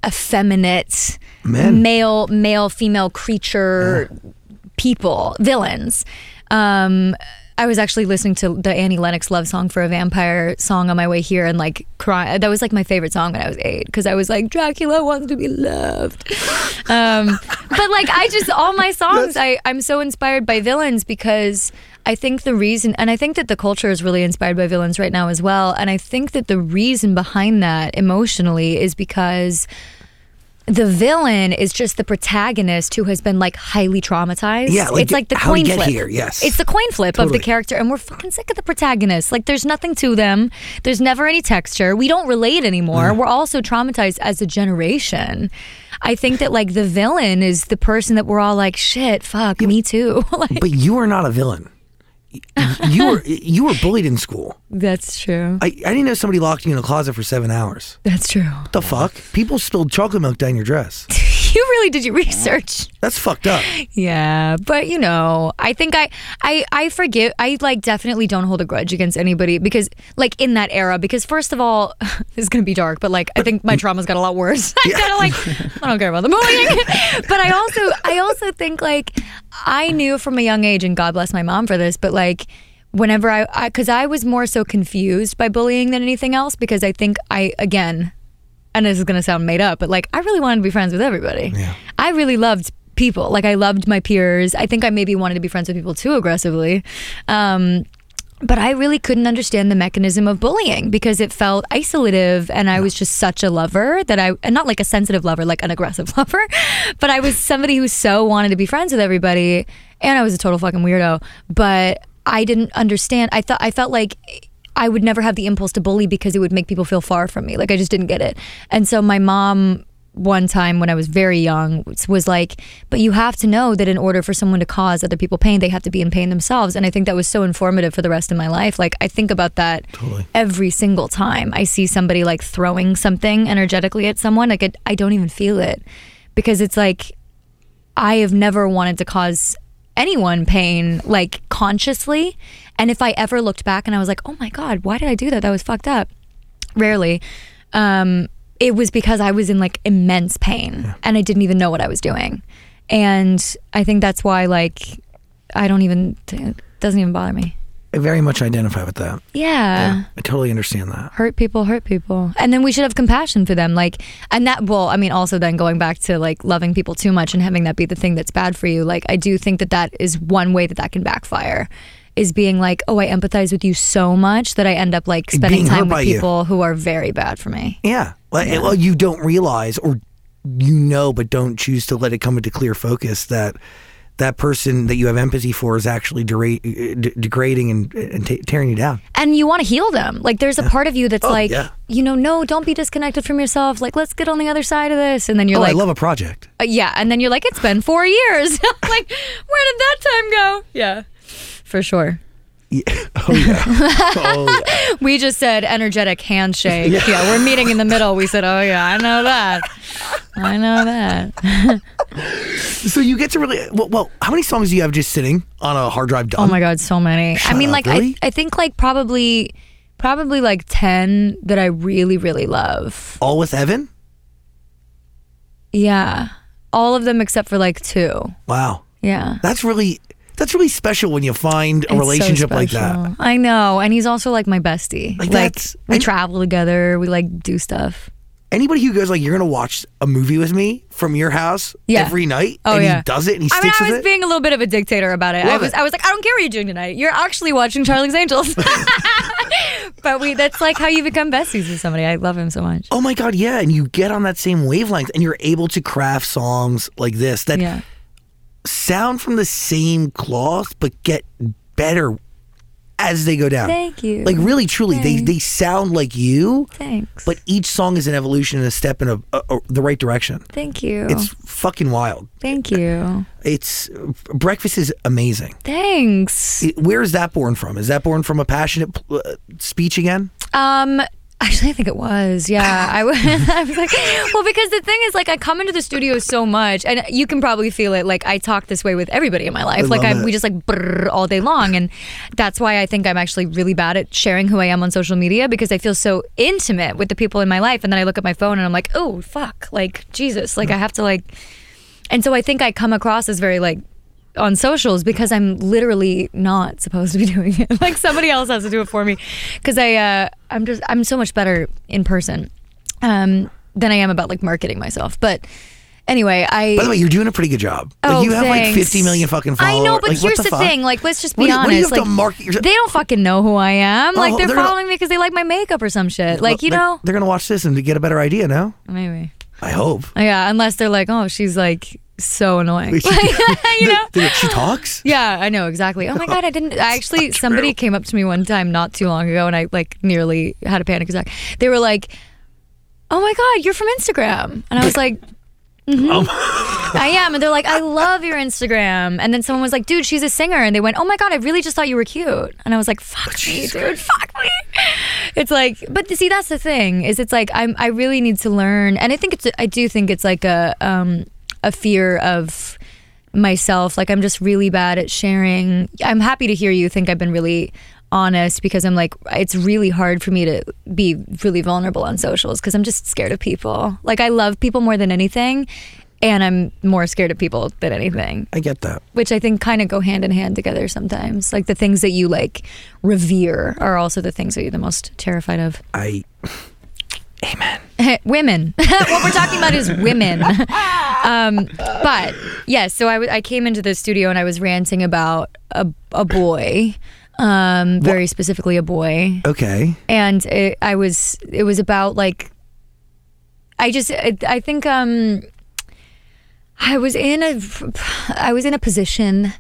effeminate Men. male male female creature people villains. Um, I was actually listening to the Annie Lennox love song for a vampire song on my way here and like cry. That was like my favorite song when I was eight because I was like Dracula wants to be loved. Um, but like I just all my songs I I'm so inspired by villains because I think the reason and I think that the culture is really inspired by villains right now as well. And I think that the reason behind that emotionally is because the villain is just the protagonist who has been like highly traumatized. Yeah, like, it's like the how we coin get flip. here, yes. it's the coin flip of the character, and we're fucking sick of the protagonist. Like, there's nothing to them. There's never any texture. We don't relate anymore. Mm. We're all so traumatized as a generation. I think that like the villain is the person that we're all like, shit, fuck, me too. like, But you are not a villain. You were you were bullied in school. that's true. I, I didn't know somebody locked you in a closet for seven hours. That's true. What the fuck? People spilled chocolate milk down your dress. You really did your research. That's fucked up. Yeah, but you know, I think I I I forgive I like definitely don't hold a grudge against anybody because like in that era because first of all, this is going to be dark, but like I think my trauma's got a lot worse. I kind of like I don't care about the bullying. but I also I also think like I knew from a young age and God bless my mom for this, but like whenever I because I, was more so confused by bullying than anything else because I think I again and this is going to sound made up, but like I really wanted to be friends with everybody. Yeah. I really loved people. Like I loved my peers. I think I maybe wanted to be friends with people too aggressively. Um, but I really couldn't understand the mechanism of bullying because it felt isolative and I was just such a lover that I and not like a sensitive lover, like an aggressive lover, but I was somebody who so wanted to be friends with everybody and I was a total fucking weirdo, but I didn't understand. I thought I felt like I would never have the impulse to bully because it would make people feel far from me. Like I just didn't get it. And so my mom one time when I was very young was like, but you have to know that in order for someone to cause other people pain, they have to be in pain themselves. And I think that was so informative for the rest of my life. Like I think about that every single time I see somebody like throwing something energetically at someone. Like it, I don't even feel it because it's like I have never wanted to cause anyone pain like consciously. And if I ever looked back and I was like, oh my God, why did I do that? That was fucked up. Rarely. Um, it was because I was in like immense pain and I didn't even know what I was doing. And I think that's why, like, I don't even, it doesn't even bother me. I very much identify with that. Yeah. I totally understand that. Hurt people, hurt people. And then we should have compassion for them. Like, and that, well, I mean, also then going back to like loving people too much and having that be the thing that's bad for you. Like, I do think that that is one way that that can backfire. Is being like, oh, I empathize with you so much that I end up like spending Being time with you. people who are very bad for me. Yeah. Well, well, you don't realize or you know but don't choose to let it come into clear focus that that person that you have empathy for is actually dera- d- degrading and, and t- tearing you down. and you want to heal them. Like there's a part of you that's Oh, like, yeah. you know, no, don't be disconnected from yourself. Like let's get on the other side of this. And then you're Oh, like, I love a project. Uh, yeah, and then you're like, it's been four years. Like, where did that time go? Yeah, for sure. Yeah. Oh yeah. oh yeah. We just said energetic handshake. Yeah. we're meeting in the middle. We said, oh yeah, I know that. I know that. So you get to really well, well. How many songs do you have just sitting on a hard drive done? Oh my god, so many. Shut I mean, up, like, really? I, I think like probably, probably like ten that I really, really love. All with Evan. Yeah, all of them except for like two. Wow. Yeah. That's really that's really special when you find a It's so relationship like that. I know, and he's also like my bestie. Like, Like, we I- travel together. We like do stuff. Anybody who goes like, "You're gonna watch a movie with me from your house Yeah. every night," Oh and yeah, he does it and he I mean, sticks I was it. being a little bit of a dictator about it. I was, it. I was like, I don't care what you're doing tonight. You're actually watching Charlie's Angels. but we, that's like how you become besties with somebody. I love him so much. oh my god, yeah! And you get on that same wavelength, and you're able to craft songs like this that Yeah. Sound from the same cloth but get better as they go down. Thank you. Like really, truly, they they sound like you, Thanks. but each song is an evolution and a step in a, a, a- the right direction. Thank you. It's fucking wild. Thank you. It's breakfast is amazing. Thanks. It- where is that born from? Is that born from a passionate uh, speech again? Um, actually, I think it was. Yeah, I was. I was like, well, because the thing is, like, I come into the studio so much, and you can probably feel it. Like, I talk this way with everybody in my life. like, I we just like brrr all day long, and that's why I think I'm actually really bad at sharing who I am on social media because I feel so intimate with the people in my life, and then I look at my phone and I'm like, oh fuck, like Jesus, like I have to like, and so I think I come across as very like on socials because I'm literally not supposed to be doing it. like somebody else has to do it for me because I uh, I'm just I'm so much better in person um, than I am about like marketing myself. But anyway, I By the way, you're doing a pretty good job. Oh, like you have like 50 million fucking followers. I know, but Like, here's the, fuck? thing. Like, let's just be What do you- what do you honest. to like, market yourself- they don't fucking know who I am. Oh, like, they're, they're not- following me because they like my makeup or some shit. Like, you they're, know, they're gonna watch this and get a better idea. now. maybe. I hope. Yeah, unless they're like, oh, she's like so annoying. She- you know. They're like, she talks. Yeah, I know exactly. Oh my god, I didn't. I actually, somebody came up to me one time not too long ago, and I like nearly had a panic attack. They were like, "Oh my god, you're from Instagram," and I was like. "Mhm, Oh. I am, and they're like, "I love your Instagram." And then someone was like, "Dude, she's a singer," and they went, "Oh my god, I really just thought you were cute." And I was like, "Fuck me, dude, fuck me." It's like, but see, that's the thing is, it's like I'm, I really need to learn, and I think it's, I do think it's like a, um, a fear of myself. Like I'm just really bad at sharing. I'm happy to hear you think I've been really honest because I'm like it's really hard for me to be really vulnerable on socials because I'm just scared of people. Like I love people more than anything and I'm more scared of people than anything, I get that. which I think kind of go hand in hand together sometimes. Like the things that you like revere are also the things that you're the most terrified of. I. Amen. women. what we're talking about is women. um, but yes, so I, w- I came into the studio and I was ranting about a, a boy, um, very specifically a boy, Okay. and it, I was it was about like I just I, I think um I was in a I was in a position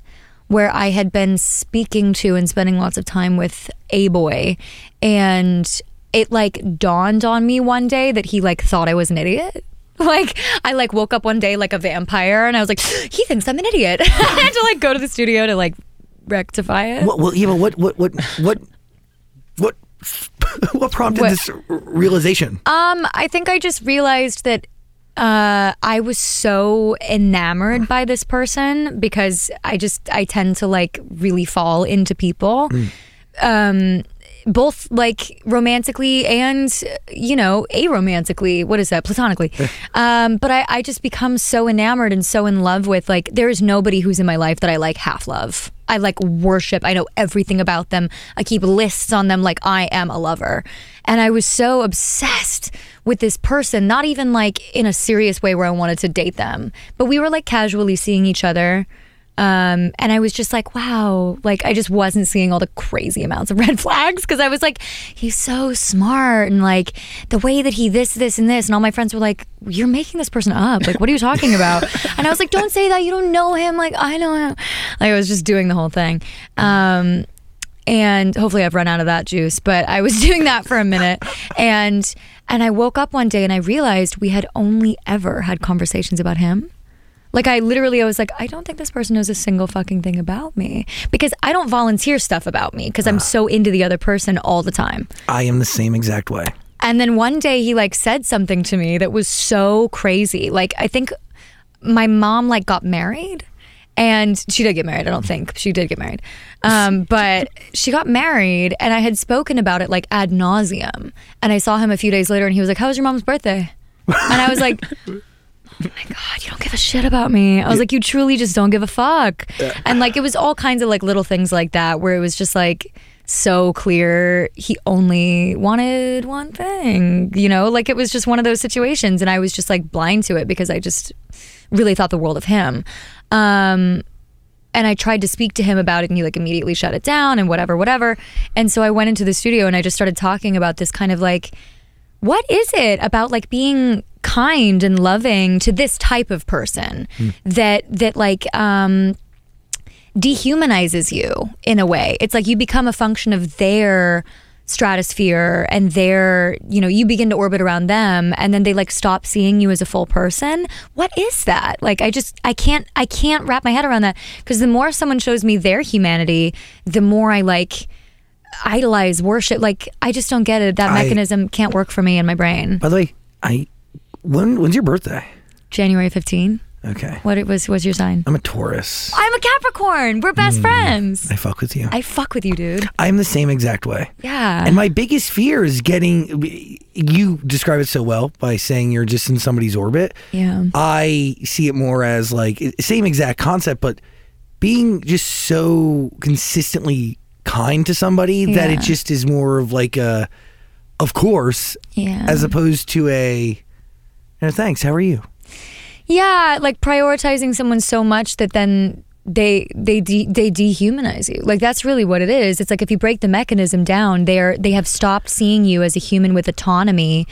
where I had been speaking to and spending lots of time with a boy and it like dawned on me one day that he like thought I was an idiot. Like I like woke up one day like a vampire and I was like he thinks I'm an idiot. I had to like go to the studio to like rectify it. What? Well, yeah, but what? What? What? What? What? What prompted What? this realization? Um, I think I just realized that uh, I was so enamored by this person because I just I tend to like really fall into people. Um, both like romantically and you know aromantically what is that? Platonically. Um but I, I just become so enamored and so in love with like there is nobody who's in my life that i like half love. I like worship. I know everything about them. I keep lists on them like i am a lover. And i was so obsessed with this person not even like in a serious way where i wanted to date them. But we were like casually seeing each other Um, and I was just like, wow, like I just wasn't seeing all the crazy amounts of red flags because I was like, he's so smart and like the way that he this, this, and this. And all my friends were like, you're making this person up. Like, what are you talking about? and I was like, don't say that. You don't know him. Like, I know him. Like, I was just doing the whole thing. Um, and hopefully I've run out of that juice, but I was doing that for a minute. And and I woke up one day and I realized we had only ever had conversations about him. Like I literally I was like I don't think this person knows a single fucking thing about me because I don't volunteer stuff about me because I'm so into the other person all the time. I am the same exact way. And then one day he like said something to me that was so crazy. Like I think my mom like got married and she did get married. I don't think she did get married. Um, but she got married and I had spoken about it like ad nauseum. And I saw him a few days later and he was like, how was your mom's birthday? And I was like, my god you don't give a shit about me. I was like you truly just don't give a fuck. And like it was all kinds of like little things like that where it was just like so clear he only wanted one thing you know? Like it was just one of those situations and i was just like blind to it because i just really thought the world of him. Um and I tried to speak to him about it and he like immediately shut it down and whatever whatever. And so I went into the studio and I just started talking about this kind of like what is it about like being kind and loving to this type of person that that like um dehumanizes you in a way. It's like you become a function of their stratosphere and their you know you begin to orbit around them and then they like stop seeing you as a full person. What is that? Like i just i can't i can't wrap my head around that because the more someone shows me their humanity the more i like idolize worship. Like i just don't get it. That I- mechanism can't work for me in my brain. By the way, I when when's your birthday? january 15 Okay. what it was was your sign I'm a Taurus. i'm a capricorn we're best hmm. friends I fuck with you. i fuck with you dude I'm the same exact way. yeah And my biggest fear is getting you describe it so well by saying you're just in somebody's orbit. yeah I see it more as like same exact concept, but being just so consistently kind to somebody that it just is more of like a, of course, yeah as opposed to a, no thanks. How are you? Yeah, like prioritizing someone so much that then they they de- they dehumanize you. Like that's really what it is. It's like if you break the mechanism down, they're they have stopped seeing you as a human with autonomy,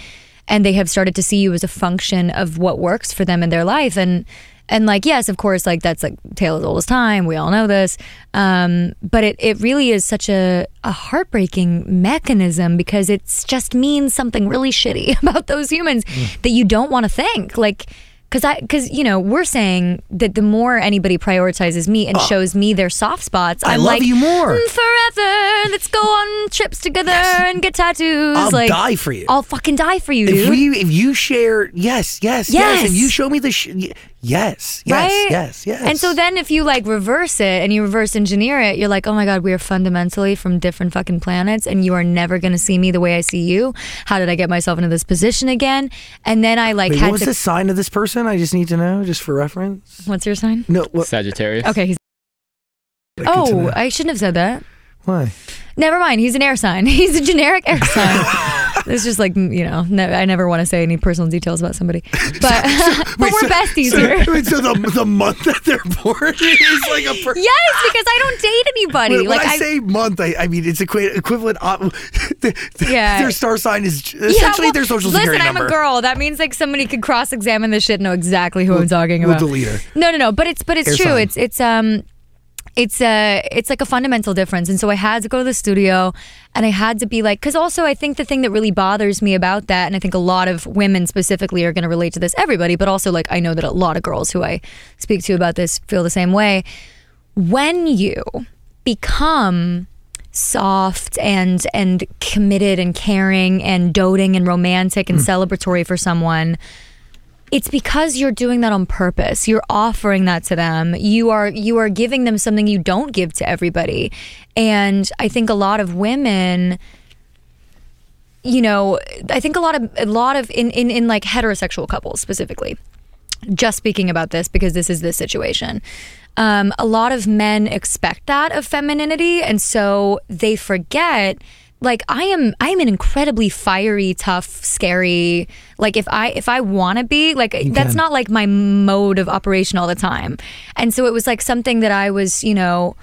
and they have started to see you as a function of what works for them in their life. And and like yes, of course, like that's like tale as old as time. We all know this. Um, but it it really is such a a heartbreaking mechanism because it's just means something really shitty about those humans that you don't want to think like. Cause I, cause you know, we're saying that the more anybody prioritizes me and shows me their soft spots, I I'm love like, you more. "Mm, forever. Let's go on trips together and get tattoos. I'll like, die for you. I'll fucking die for you, if dude. we if you share yes yes yes, Yes. if you show me the sh- yes yes right? yes yes And so then if you like reverse it and you reverse engineer it, you're like, oh my God, we are fundamentally from different fucking planets and you are never going to see me the way I see you. How did I get myself into this position again? And then I like Wait, had what was to. the sign of this person? I just need to know, just for reference. What's your sign? No, what? Sagittarius. Okay. He's, like, good oh. I shouldn't have said that. why? Never mind. He's an air sign. He's a generic air sign. it's just like you know. Ne- I never want to say any personal details about somebody, but but Wait, we're so- besties so, here. wait, so the the month that they're born is like a. Per- Yes, because I don't date anybody. When, like when I, say month, I, I mean it's equa- equivalent. Of, Yeah. their star sign is essentially well, their social listen, security I'm number. a girl. That means like somebody could cross-examine this shit, and know exactly who I'm We'll- talking we'll about. delete her. No, no, no. But it's but it's Air true. sign. It's it's um. It's uh it's like a fundamental difference. And so I had to go to the studio and I had to be like cuz also I think the thing that really bothers me about that and I think a lot of women specifically are going to relate to this everybody, but also like I know that a lot of girls who I speak to about this feel the same way. When you become soft and and committed and caring and doting and romantic and celebratory for someone it's because you're doing that on purpose. You're offering that to them. You are you are giving them something you don't give to everybody. And i think a lot of women you know i think a lot of a lot of in in, in like heterosexual couples specifically just speaking about this because this is this situation. Um, a lot of men expect that of femininity, and so they forget like I am I am an incredibly fiery, tough, scary. Like if I if I want to be like that's can. not like my mode of operation all the time. And so it was like something that I was, you know,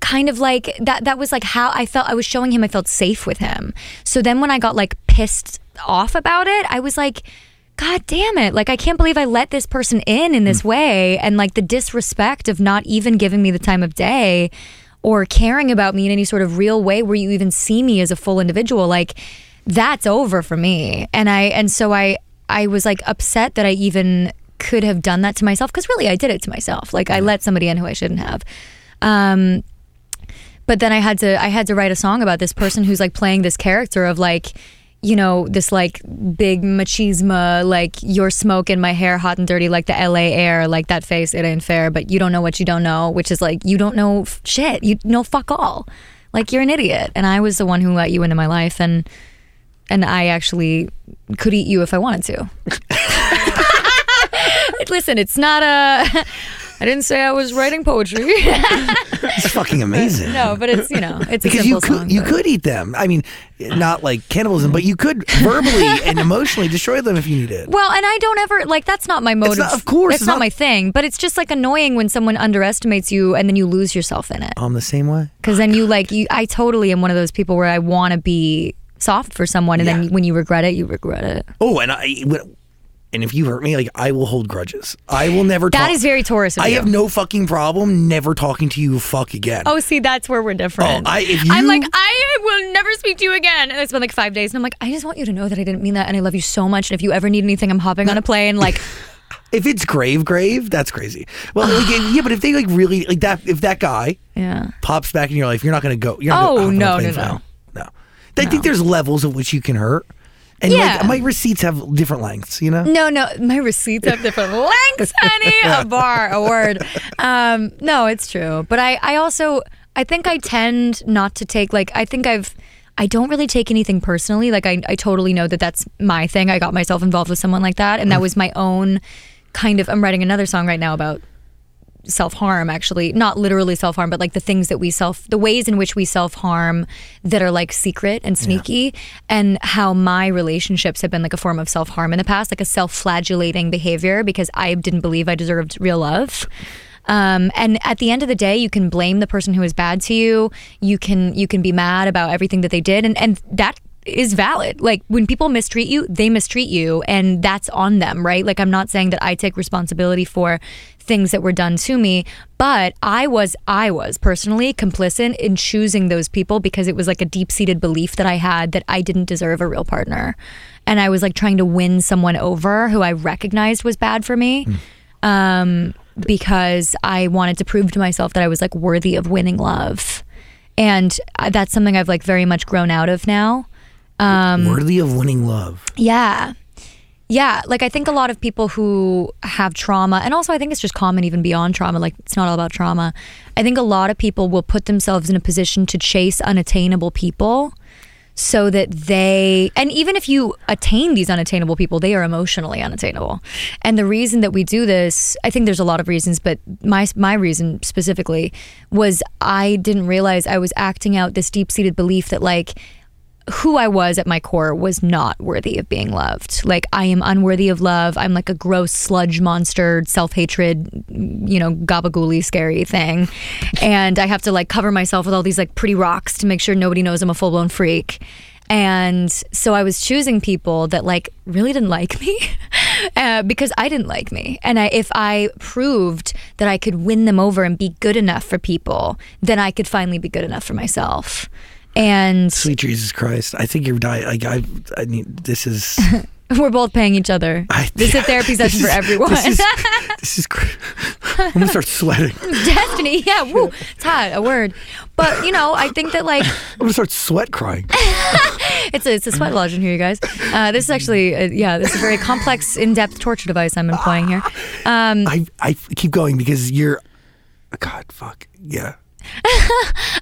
kind of like that that was like how I felt I was showing him I felt safe with him. So then when I got like pissed off about it, I was like God damn it. Like, I can't believe I let this person in in this mm. way. And like the disrespect of not even giving me the time of day or caring about me in any sort of real way where you even see me as a full individual. Like, that's over for me. And I, and so I, I was like upset that I even could have done that to myself because really I did it to myself. Like, I let somebody in who I shouldn't have. Um, but then I had to I had to write a song about this person who's like playing this character of like you know this like big machismo like your smoke in my hair hot and dirty like the LA air like that face it ain't fair but you don't know what you don't know which is like you don't know shit you know fuck all. Like you're an idiot. And I was the one who let you into my life and and I actually could eat you if I wanted to. Listen it's not a I didn't say I was writing poetry It's fucking amazing. no but it's you know it's because simple you could song, you but- could eat them. I mean, not like cannibalism, but you could verbally and emotionally destroy them if you needed. Well, and I don't ever like that's not my motive. not- of course, that's it's not, not- my thing. But it's just like annoying when someone underestimates you and then you lose yourself in it. I'm the same way. Because then you like you. I totally am one of those people where I want to be soft for someone, and Yeah. then when you regret it, you regret it. Oh, and I when- and if you hurt me, like I will hold grudges. I will never. That talk. is very Taurus of I you. have no fucking problem never talking to you. Fuck again. Oh, see, that's where we're different. Oh, I- if I'm like, I will never speak to you again. And it's been like five days, and I'm like, I just want you to know that I didn't mean that, and I love you so much. And if you ever need anything, I'm hopping on a plane. Like, If it's grave, grave, that's crazy. Well, like, yeah, but if they like really like that, if that guy yeah. pops back in your life, you're not gonna go. You're not Oh, gonna on a no, plane no, no. him. no. Think there's levels of which you can hurt, and Yeah. like my receipts have different lengths. You know. No, no, my receipts have different lengths, honey. A bar, a word. Um, no, it's true. But I, I also, I think I tend not to take like I think I've. I don't really take anything personally. Like I, I totally know that that's my thing. I got myself involved with someone like that, and that was my own kind of. I'm writing another song right now about self harm actually not literally self harm but like the things that we self the ways in which we self harm that are like secret and sneaky and how my relationships have been like a form of self harm in the past like a self flagellating behavior because I didn't believe I deserved real love um, and at the end of the day you can blame the person who is bad to you you can you can be mad about everything that they did and and that is valid. Like when people mistreat you, they mistreat you and that's on them, right? Like I'm not saying that I take responsibility for things that were done to me, but I was I was personally complicit in choosing those people because it was like a deep-seated belief that I had that I didn't deserve a real partner. And I was like trying to win someone over who I recognized was bad for me. Um because I wanted to prove to myself that I was like worthy of winning love. And uh, that's something I've like very much grown out of now. Um, Worthy of winning love. Yeah. Yeah, like I think a lot of people who have trauma, and also I think it's just common even beyond trauma, like it's not all about trauma. I think a lot of people will put themselves in a position to chase unattainable people so that they, and even if you attain these unattainable people, they are emotionally unattainable. And the reason that we do this, I think there's a lot of reasons, but my, my reason specifically was I didn't realize I was acting out this deep seated belief that, like, who I was at my core was not worthy of being loved. Like I am unworthy of love. I'm like a gross sludge monster, self-hatred, you know, gabagooly scary thing. And I have to like cover myself with all these like pretty rocks to make sure nobody knows I'm a full-blown freak. And so I was choosing people that like really didn't like me uh, because I didn't like me. And I, if I proved that I could win them over and be good enough for people, then I could finally be good enough for myself. And Sweet Jesus Christ. I think you're dying. Like, I, I mean, this is. We're both paying each other. I- this is a therapy session for everyone. This is, this is cra- I'm to start sweating. Destiny, yeah, woo, it's hot, a word. But you know, I think that like I'm to start sweat crying. it's a it's a sweat lodge in here, you guys. Uh, this is actually uh, yeah, this is a very complex, in-depth torture device I'm employing here. Um, I, I keep going because you're. God, fuck. Yeah.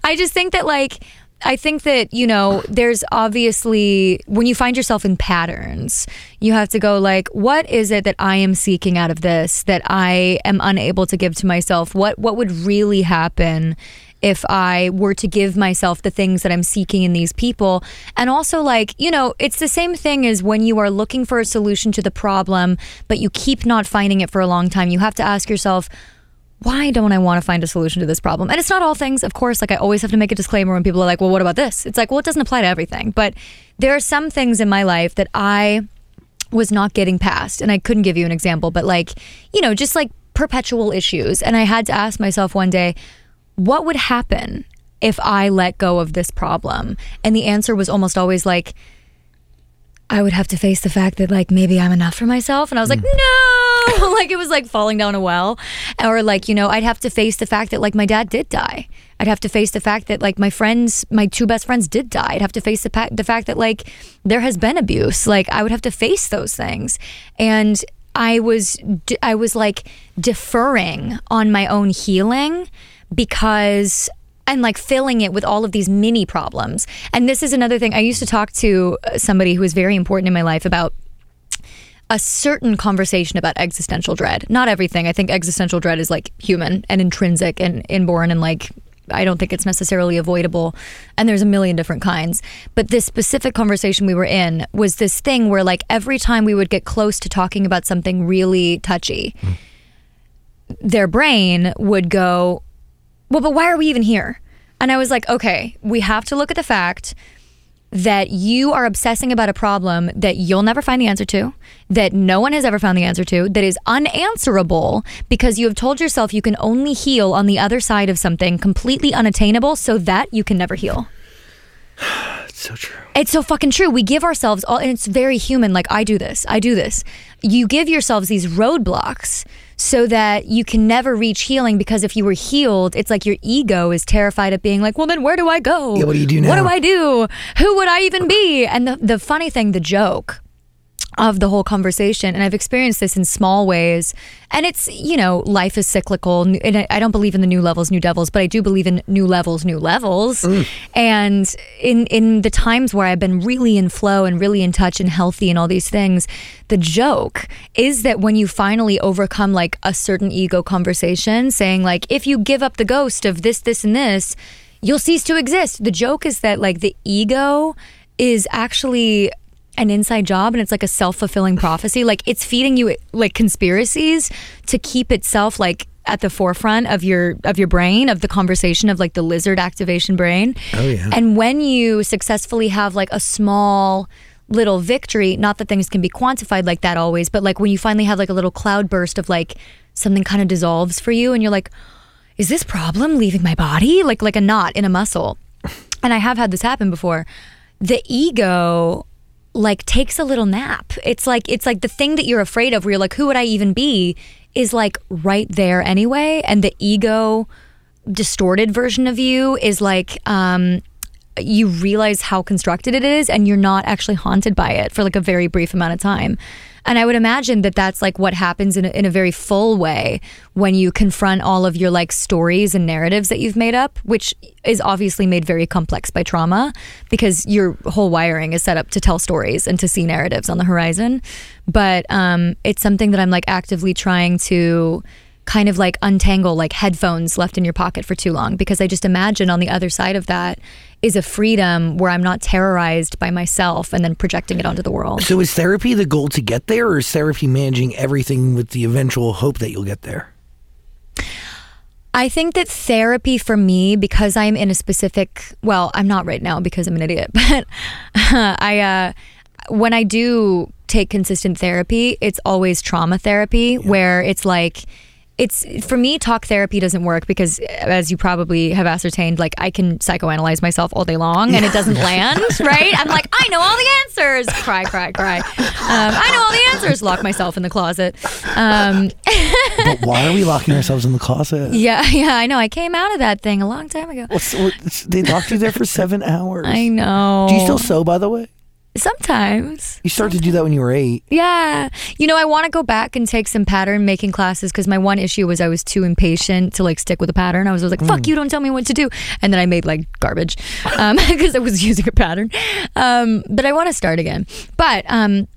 I just think that like I think that you know there's obviously when you find yourself in patterns you have to go like what is it that I am seeking out of this that I am unable to give to myself what what would really happen if I were to give myself the things that I'm seeking in these people. And also, like, you know, it's the same thing as when you are looking for a solution to the problem, but you keep not finding it for a long time. You have to ask yourself, why don't I want to find a solution to this problem? And it's not all things, of course. Like, I always have to make a disclaimer when people are like, well, what about this? It's like, well, it doesn't apply to everything. But there are some things in my life that I was not getting past. And I couldn't give you an example, but like, you know, just like perpetual issues. And I had to ask myself one day, what would happen if I let go of this problem? And the answer was almost always like, I would have to face the fact that like maybe I'm enough for myself. And I was like, hmm. no, like it was like falling down a well. Or like, you know, I'd have to face the fact that like my dad did die. I'd have to face the fact that like my friends, my two best friends did die. I'd have to face the, pa- the fact that like there has been abuse. Like I would have to face those things. And I was, I was like deferring on my own healing because and like filling it with all of these mini problems. And this is another thing. I used to talk to somebody who was very important in my life about a certain conversation about existential dread. Not everything. I think existential dread is like human and intrinsic and inborn and like I don't think it's necessarily avoidable. And there's a million different kinds. But this specific conversation we were in was this thing where, like, every time we would get close to talking about something really touchy, mm. their brain would go, well, but why are we even here? And I was like, okay, we have to look at the fact that you are obsessing about a problem that you'll never find the answer to, that no one has ever found the answer to, that is unanswerable because you have told yourself you can only heal on the other side of something completely unattainable so that you can never heal. it's so true. It's so fucking true. We give ourselves all, and it's very human. Like, I do this, I do this. You give yourselves these roadblocks so that you can never reach healing because if you were healed, it's like your ego is terrified of being like, well, then where do I go? Yeah, what do you do now? What do I do? Who would I even be? And the, the funny thing, the joke of the whole conversation and i've experienced this in small ways and it's you know life is cyclical and i don't believe in the new levels new devils but i do believe in new levels new levels mm. and in in the times where i've been really in flow and really in touch and healthy and all these things the joke is that when you finally overcome like a certain ego conversation saying like if you give up the ghost of this this and this you'll cease to exist the joke is that like the ego is actually an inside job and it's like a self-fulfilling prophecy like it's feeding you like conspiracies to keep itself like at the forefront of your of your brain of the conversation of like the lizard activation brain. Oh yeah. And when you successfully have like a small little victory not that things can be quantified like that always but like when you finally have like a little cloud burst of like something kind of dissolves for you and you're like is this problem leaving my body? Like like a knot in a muscle. And i have had this happen before. The ego like takes a little nap. It's like it's like the thing that you're afraid of where you're like who would I even be is like right there anyway and the ego distorted version of you is like um you realize how constructed it is and you're not actually haunted by it for like a very brief amount of time. And I would imagine that that's like what happens in a, in a very full way when you confront all of your like stories and narratives that you've made up, which is obviously made very complex by trauma because your whole wiring is set up to tell stories and to see narratives on the horizon. But um, it's something that I'm like actively trying to kind of like untangle like headphones left in your pocket for too long because I just imagine on the other side of that is a freedom where I'm not terrorized by myself and then projecting it onto the world. So is therapy the goal to get there or is therapy managing everything with the eventual hope that you'll get there? I think that therapy for me, because I'm in a specific, well, I'm not right now because I'm an idiot, but I, uh, when I do take consistent therapy, it's always trauma therapy yeah. where it's like, it's for me talk therapy doesn't work because as you probably have ascertained like i can psychoanalyze myself all day long and it doesn't land right? I'm like i know all the answers. Cry cry cry. Um, i know all the answers. Lock myself in the closet. Um, but why are we locking ourselves in the closet? Yeah yeah i know. I came out of that thing a long time ago. They locked you there for seven hours. i know. Do you still sew by the way Sometimes. You started to do that when you were eight. Yeah. You know, I want to go back and take some pattern making classes because my one issue was I was too impatient to like stick with a pattern. I was, like, fuck mm. you, don't tell me what to do. And then I made like garbage because um, I was using a pattern. Um, but I want to start again. But um,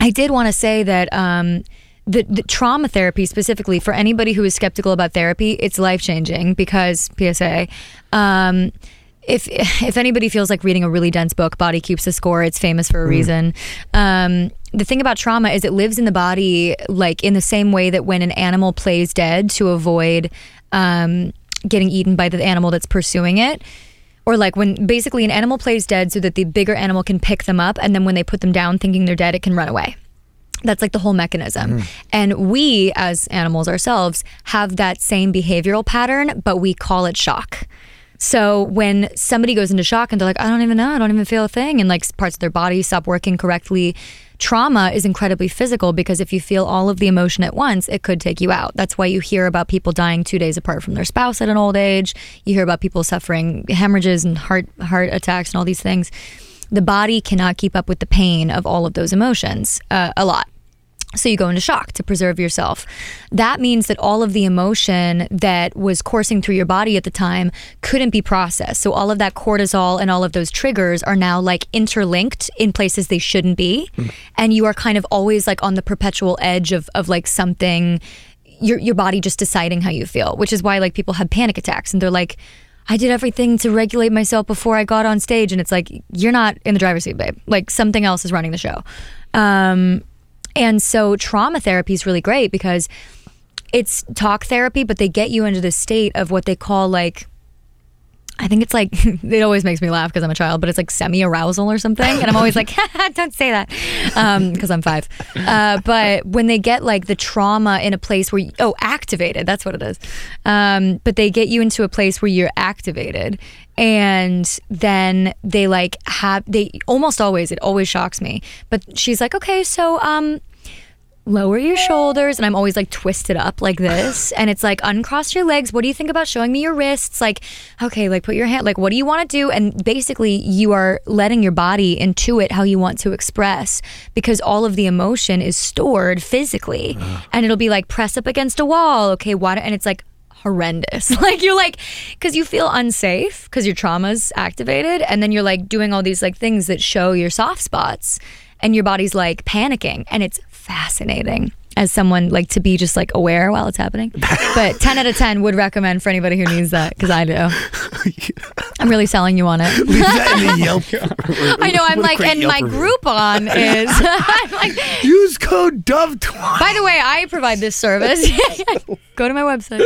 I did want to say that um, the, the trauma therapy specifically for anybody who is skeptical about therapy, it's life changing because PSA. Um, if if anybody feels like reading a really dense book, Body Keeps the Score, it's famous for a reason. Um, the thing about trauma is it lives in the body like in the same way that when an animal plays dead to avoid um, getting eaten by the animal that's pursuing it. Or like when basically an animal plays dead so that the bigger animal can pick them up, and then when they put them down thinking they're dead, it can run away. That's like the whole mechanism. And we, as animals ourselves, have that same behavioral pattern, but we call it shock. So when somebody goes into shock and they're like, I don't even know, I don't even feel a thing, and like parts of their body stop working correctly, trauma is incredibly physical because if you feel all of the emotion at once, it could take you out. That's why you hear about people dying two days apart from their spouse at an old age. You hear about people suffering hemorrhages and heart heart attacks and all these things. The body cannot keep up with the pain of all of those emotions uh, a lot. So you go into shock to preserve yourself. That means that all of the emotion that was coursing through your body at the time couldn't be processed. So all of that cortisol and all of those triggers are now like interlinked in places they shouldn't be. And you are kind of always like on the perpetual edge of, of like something, your, your body just deciding how you feel, which is why like people have panic attacks and they're like, I did everything to regulate myself before I got on stage. And it's like, you're not in the driver's seat, babe. Like something else is running the show. Um, and so trauma therapy is really great because it's talk therapy, but they get you into the state of what they call like, I think it's like, it always makes me laugh because I'm a child, but it's like semi arousal or something. And I'm always like, don't say that because I'm five. Uh, but when they get like the trauma in a place where, you, oh, activated, that's what it is. Um, but they get you into a place where you're activated and then they like have they almost always it always shocks me but she's like okay so um lower your shoulders and i'm always like twisted up like this and it's like uncross your legs. What do you think about showing me your wrists? Like okay like put your hand like what do you want to do? And basically you are letting your body intuit how you want to express because all of the emotion is stored physically. Uh-huh. And it'll be like press up against a wall okay why don't, and it's like horrendous. Like you're like, because you feel unsafe because your trauma's activated, and then you're like doing all these like things that show your soft spots, and your body's like panicking, and it's fascinating as someone like to be just like aware while it's happening. But 10 out of 10 would recommend for anybody who needs that because I do. I'm really selling you on it. Leave that in the Yelp. I know. I'm What like, and Yelp my review. Groupon is. I'm like, Use code Dove20. by the way, I provide this service. Go to my website.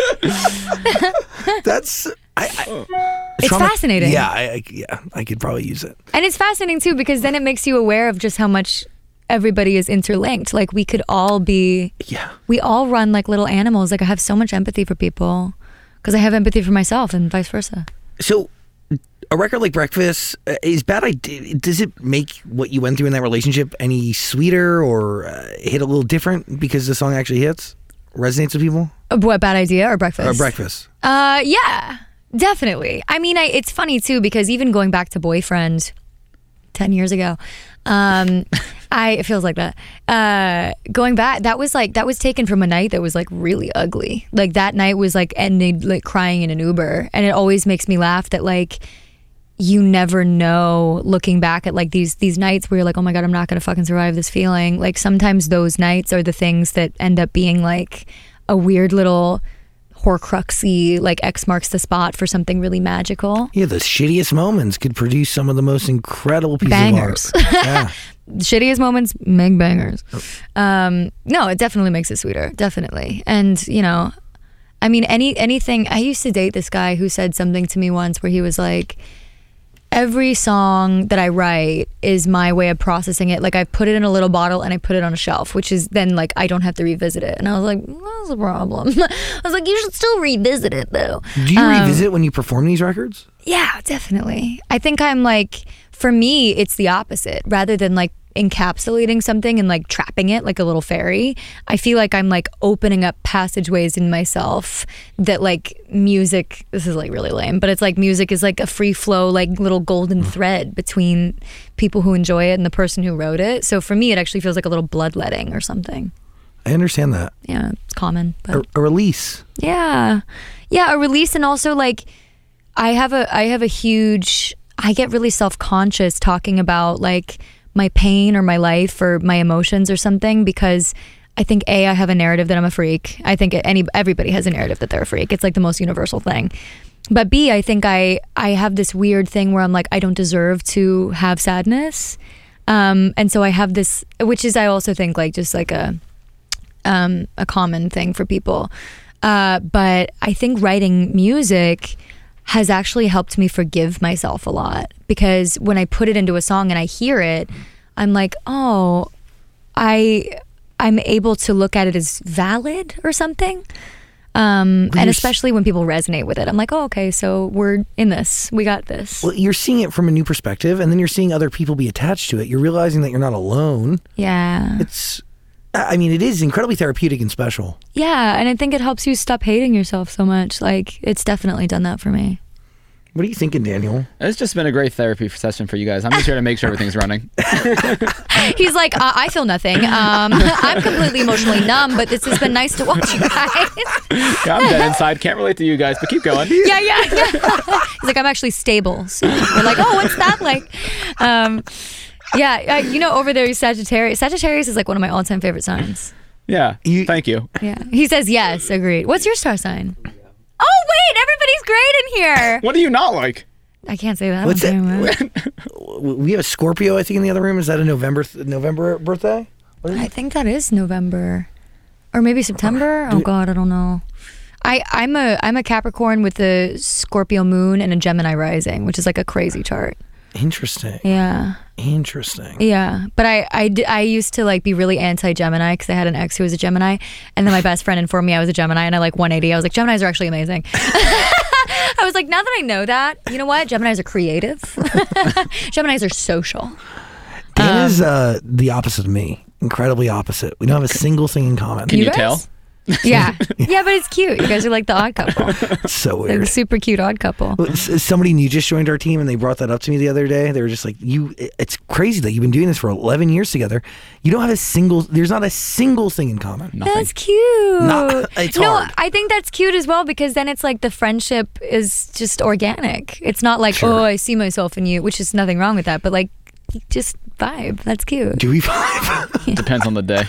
That's I, I, It's fascinating. Yeah, I, I, yeah, I could probably use it. And it's fascinating too because then it makes you aware of just how much everybody is interlinked. Like we could all be, Yeah. we all run like little animals. Like I have so much empathy for people because I have empathy for myself and vice versa. So, a record like Breakfast uh, is bad. idea. Does it make what you went through in that relationship any sweeter or uh, hit a little different because the song actually hits, resonates with people? What bad idea or breakfast? Or Breakfast. Uh, yeah, definitely. I mean, I, it's funny too because even going back to boyfriend ten years ago, um, I it feels like that. Uh, going back, that was like that was taken from a night that was like really ugly. Like that night was like ending like crying in an Uber, and it always makes me laugh that like you never know looking back at like these these nights where you're like oh my god i'm not gonna fucking survive this feeling like sometimes those nights are the things that end up being like a weird little horcruxy like x marks the spot for something really magical Yeah, the shittiest moments could produce some of the most incredible pieces Bangers. of art. Yeah. shittiest moments make bangers um no it definitely makes it sweeter definitely and you know i mean any anything i used to date this guy who said something to me once where he was like every song that I write is my way of processing it. Like I put it in a little bottle and I put it on a shelf, which is then like I don't have to revisit it. And I was like, that's a problem. I was like, you should still revisit it though. Do you Um, revisit when you perform these records? Yeah, definitely. I think I'm like, for me, it's the opposite. Rather than like encapsulating something and like trapping it like a little fairy, I feel like I'm like opening up passageways in myself that like music, this is like really lame, but it's like music is like a free flow, like little golden mm. thread between people who enjoy it and the person who wrote it. So for me, it actually feels like a little bloodletting or something. I understand that. Yeah, it's common. But A, a release. yeah. Yeah, a release and also like I have a I have a huge I get really self-conscious talking about like my pain or my life or my emotions or something because I think a I have a narrative that I'm a freak. I think any everybody has a narrative that they're a freak. It's like the most universal thing. But B, I think I I have this weird thing where I'm like I don't deserve to have sadness, um, and so I have this, which is I also think like just like a um, a common thing for people. Uh, but I think writing music has actually helped me forgive myself a lot because when I put it into a song and I hear it, I'm like, oh, I I'm able to look at it as valid or something. Um, and especially when people resonate with it, I'm like, oh, okay, so we're in this. We got this. Well, you're seeing it from a new perspective, and then you're seeing other people be attached to it. You're realizing that you're not alone. Yeah. It's, I mean, it is incredibly therapeutic and special. Yeah. And I think it helps you stop hating yourself so much. Like, it's definitely done that for me. What are you thinking, Daniel? It's just been a great therapy session for you guys. I'm just here to make sure everything's running. He's like, uh, I feel nothing. Um, I'm completely emotionally numb, but this has been nice to watch you guys. Yeah, I'm dead inside. Can't relate to you guys, but keep going. yeah, yeah, yeah. He's like, I'm actually stable. So we're like, oh, what's that like? Um, yeah, uh, you know, over there, Sagittarius. Sagittarius is like one of my all-time favorite signs. Yeah. You- Thank you. Yeah, he says yes. Agreed. What's your star sign? Oh wait, everybody's great in here. What do you not like? I can't say that. What's Okay, that? We have a Scorpio, I think, in the other room. Is that a November November birthday? I think that is November, or maybe September. Oh God, I don't know. I I'm a I'm a Capricorn with a Scorpio moon and a Gemini rising, which is like a crazy chart. Interesting. Yeah. Interesting. Yeah, but I, I, I used to like be really anti Gemini because I had an ex who was a Gemini, and then my best friend informed me I was a Gemini, and I like 180. I was like, Geminis are actually amazing. I was like, now that I know that, you know what? Geminis are creative. Geminis are social. Dan is Um, uh, the opposite of me. Incredibly opposite. We don't have a single thing in common. Can you, guys? tell? Yeah, yeah, but it's cute. You guys are like the odd couple, so weird. the super cute odd couple. Well, s- uh, Somebody new just joined our team, and they brought that up to me the other day. They were just like, "You, it's crazy that you've been doing this for 11 years together. You don't have a single. There's not a single thing in common." Nothing. That's cute. Not- it's no, hard. I think that's cute as well because then it's like the friendship is just organic. It's not like, Sure. oh, I see myself in you, which is nothing wrong with that, but like just vibe. That's cute. Do we vibe? Depends on the day.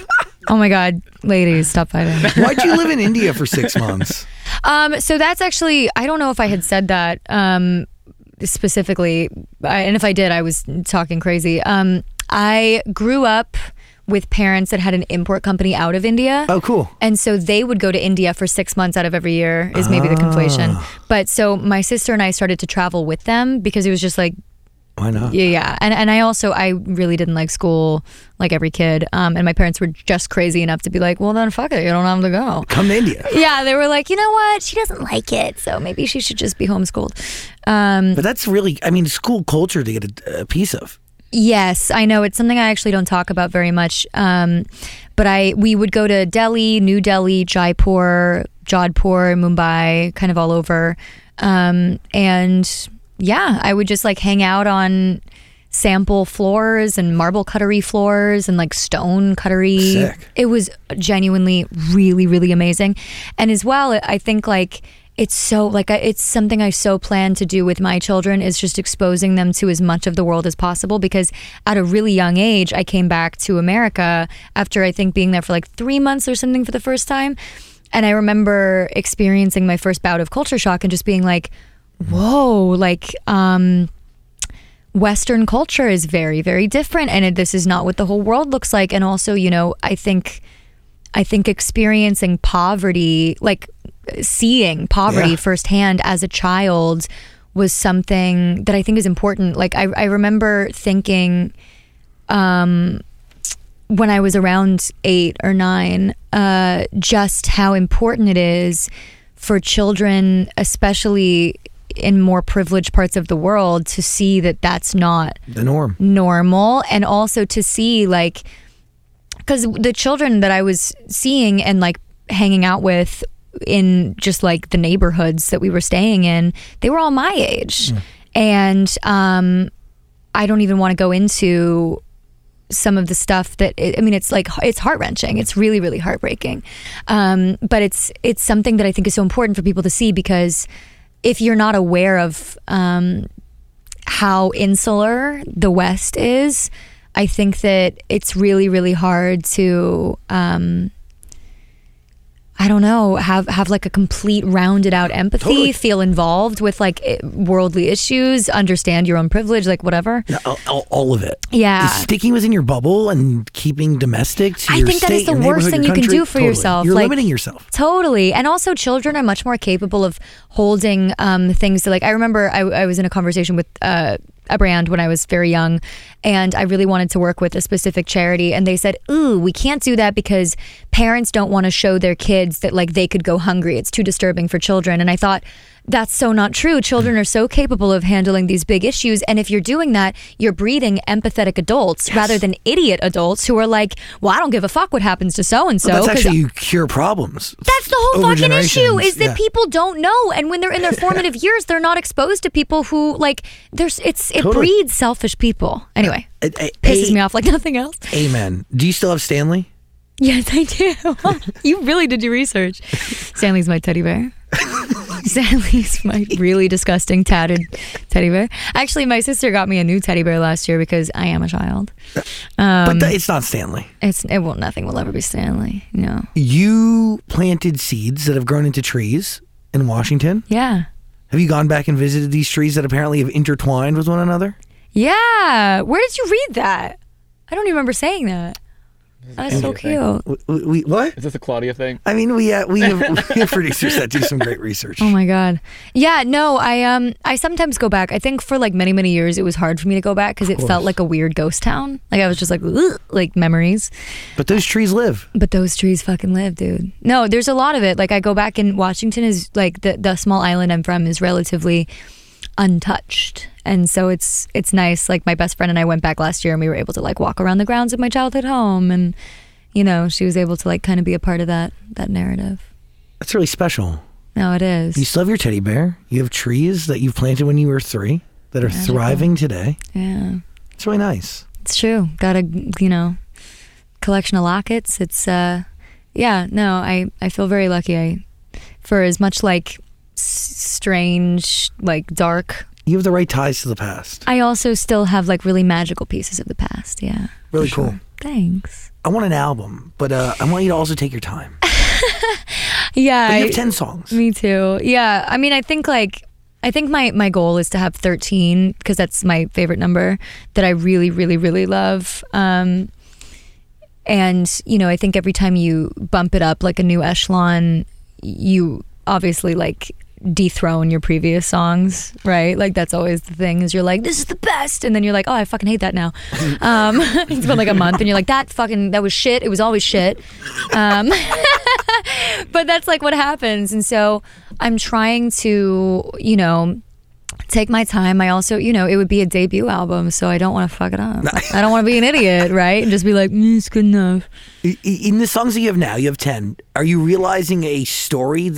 Oh my God, ladies, stop fighting. Why'd you live in India for six months? um, so that's actually, I don't know if I had said that um, specifically, I, and if I did, I was talking crazy. Um, I grew up with parents that had an import company out of India. Oh, cool. And so they would go to India for six months out of every year, is maybe the conflation. But so my sister and I started to travel with them because it was just like, Why not? yeah, yeah. And, and I also, I really didn't like school like every kid. Um, and my parents were just crazy enough to be like, well, then fuck it, you don't have to go. Come to India. Yeah, they were like, you know what? She doesn't like it. So maybe she should just be homeschooled. Um, But that's really, I mean, school culture to get a, a piece of. Yes, I know it's something I actually don't talk about very much. Um, but I we would go to Delhi, New Delhi, Jaipur, Jodhpur, Mumbai, kind of all over. Um, and yeah, I would just like hang out on sample floors and marble cuttery floors and like stone cuttery. Sick. It was genuinely really really amazing. And as well, I think like it's so like it's something I so plan to do with my children is just exposing them to as much of the world as possible because at a really young age I came back to America after I think being there for like 3 months or something for the first time and I remember experiencing my first bout of culture shock and just being like whoa like um Western culture is very, very different, and this is not what the whole world looks like. And also, you know, I think, I think experiencing poverty, like seeing poverty Yeah. firsthand as a child, was something that I think is important. Like I, I remember thinking, um, when I was around eight or nine, uh, just how important it is for children, especially in more privileged parts of the world, to see that that's not The norm. normal and also to see like because the children that i was seeing and like hanging out with in just like the neighborhoods that we were staying in they were all my age. And um i don't even want to go into some of the stuff that i mean it's like it's heart-wrenching. It's really really heartbreaking. Um, but it's it's something that i think is so important for people to see because if you're not aware of um, how insular the West is, I think that it's really, really hard to um, I don't know, have have like a complete rounded out empathy, Totally. feel involved with like worldly issues, understand your own privilege, like whatever. No, all- all, of it. Yeah. Is sticking within your bubble and keeping domestic to I think that is the worst thing you can do for totally. yourself. You're Like- limiting yourself. Totally. And also, children are much more capable of holding um, things that, like, I remember I, I was in a conversation with uh, a brand when I was very young, and I really wanted to work with a specific charity. And they said, Ooh, we can't do that because parents don't want to show their kids that, like, they could go hungry. It's too disturbing for children. And I thought, that's so not true. Children are so capable of handling these big issues. And if you're doing that, you're breeding empathetic adults rather than idiot adults who are like, well, I don't give a fuck what happens to so and so. That's actually you cure problems. That's the whole fucking issue is that Yeah. people don't know, and when they're in their formative years, they're not exposed to people who like. There's it's it Totally. breeds selfish people. Anyway, A- a- pisses a- me off like nothing else. Amen. Do you still have Stanley? Yes, I do. you really did your research. Stanley's my teddy bear. Stanley's my really disgusting tatted teddy bear. Actually, my sister got me a new teddy bear last year because I am a child. Um, but th- it's not Stanley. It's it will nothing will ever be Stanley. No. You planted seeds that have grown into trees in Washington. Yeah. Have you gone back and visited these trees that apparently have intertwined with one another? Yeah. Where did you read that? I don't even remember saying that. That's so cute. We, we, what? Is this a Claudia thing? I mean, we uh, we have, we have producers that do some great research. Oh my god. Yeah, no, I um I sometimes go back. I think for like many many years it was hard for me to go back cuz it felt like a weird ghost town. Like I was just like "Ugh," like memories. But those trees live. But those trees fucking live, dude. No, there's a lot of it. Like I go back and Washington is like the the small island I'm from is relatively untouched. And so it's it's nice. Like my best friend and I went back last year and we were able to like walk around the grounds of my childhood home and you know, she was able to like kind of be a part of that that narrative. That's really special. No, it is. You still have your teddy bear. You have trees that you've planted when you were three that are thriving today. yeah. It's really nice. It's true. Got a you know collection of lockets. It's uh yeah, no, I I feel very lucky. I for as much like strange, like dark. You have the right ties to the past. I also still have like really magical pieces of the past. Yeah. Really cool. sure. Thanks. I want an album, but uh, I want you to also take your time. Yeah. But you I- have 10 songs. Me too. Yeah. I mean, I think like I think my my goal is to have 13 because that's my favorite number that I really really really love. Um and you know, I think every time you bump it up like a new echelon, you obviously like dethrone your previous songs, right? Like that's always the thing is you're like this is the best and then you're like, "Oh, I fucking hate that now." um it's been like a month and you're like, "That fucking that was shit. It was always shit." Um but that's like what happens and so i'm trying to you know take my time i also you know it would be a debut album so i don't want to fuck it up i don't want to be an idiot right and just be like mm, it's good enough In the songs that you have now, you have 10. Are you realizing a story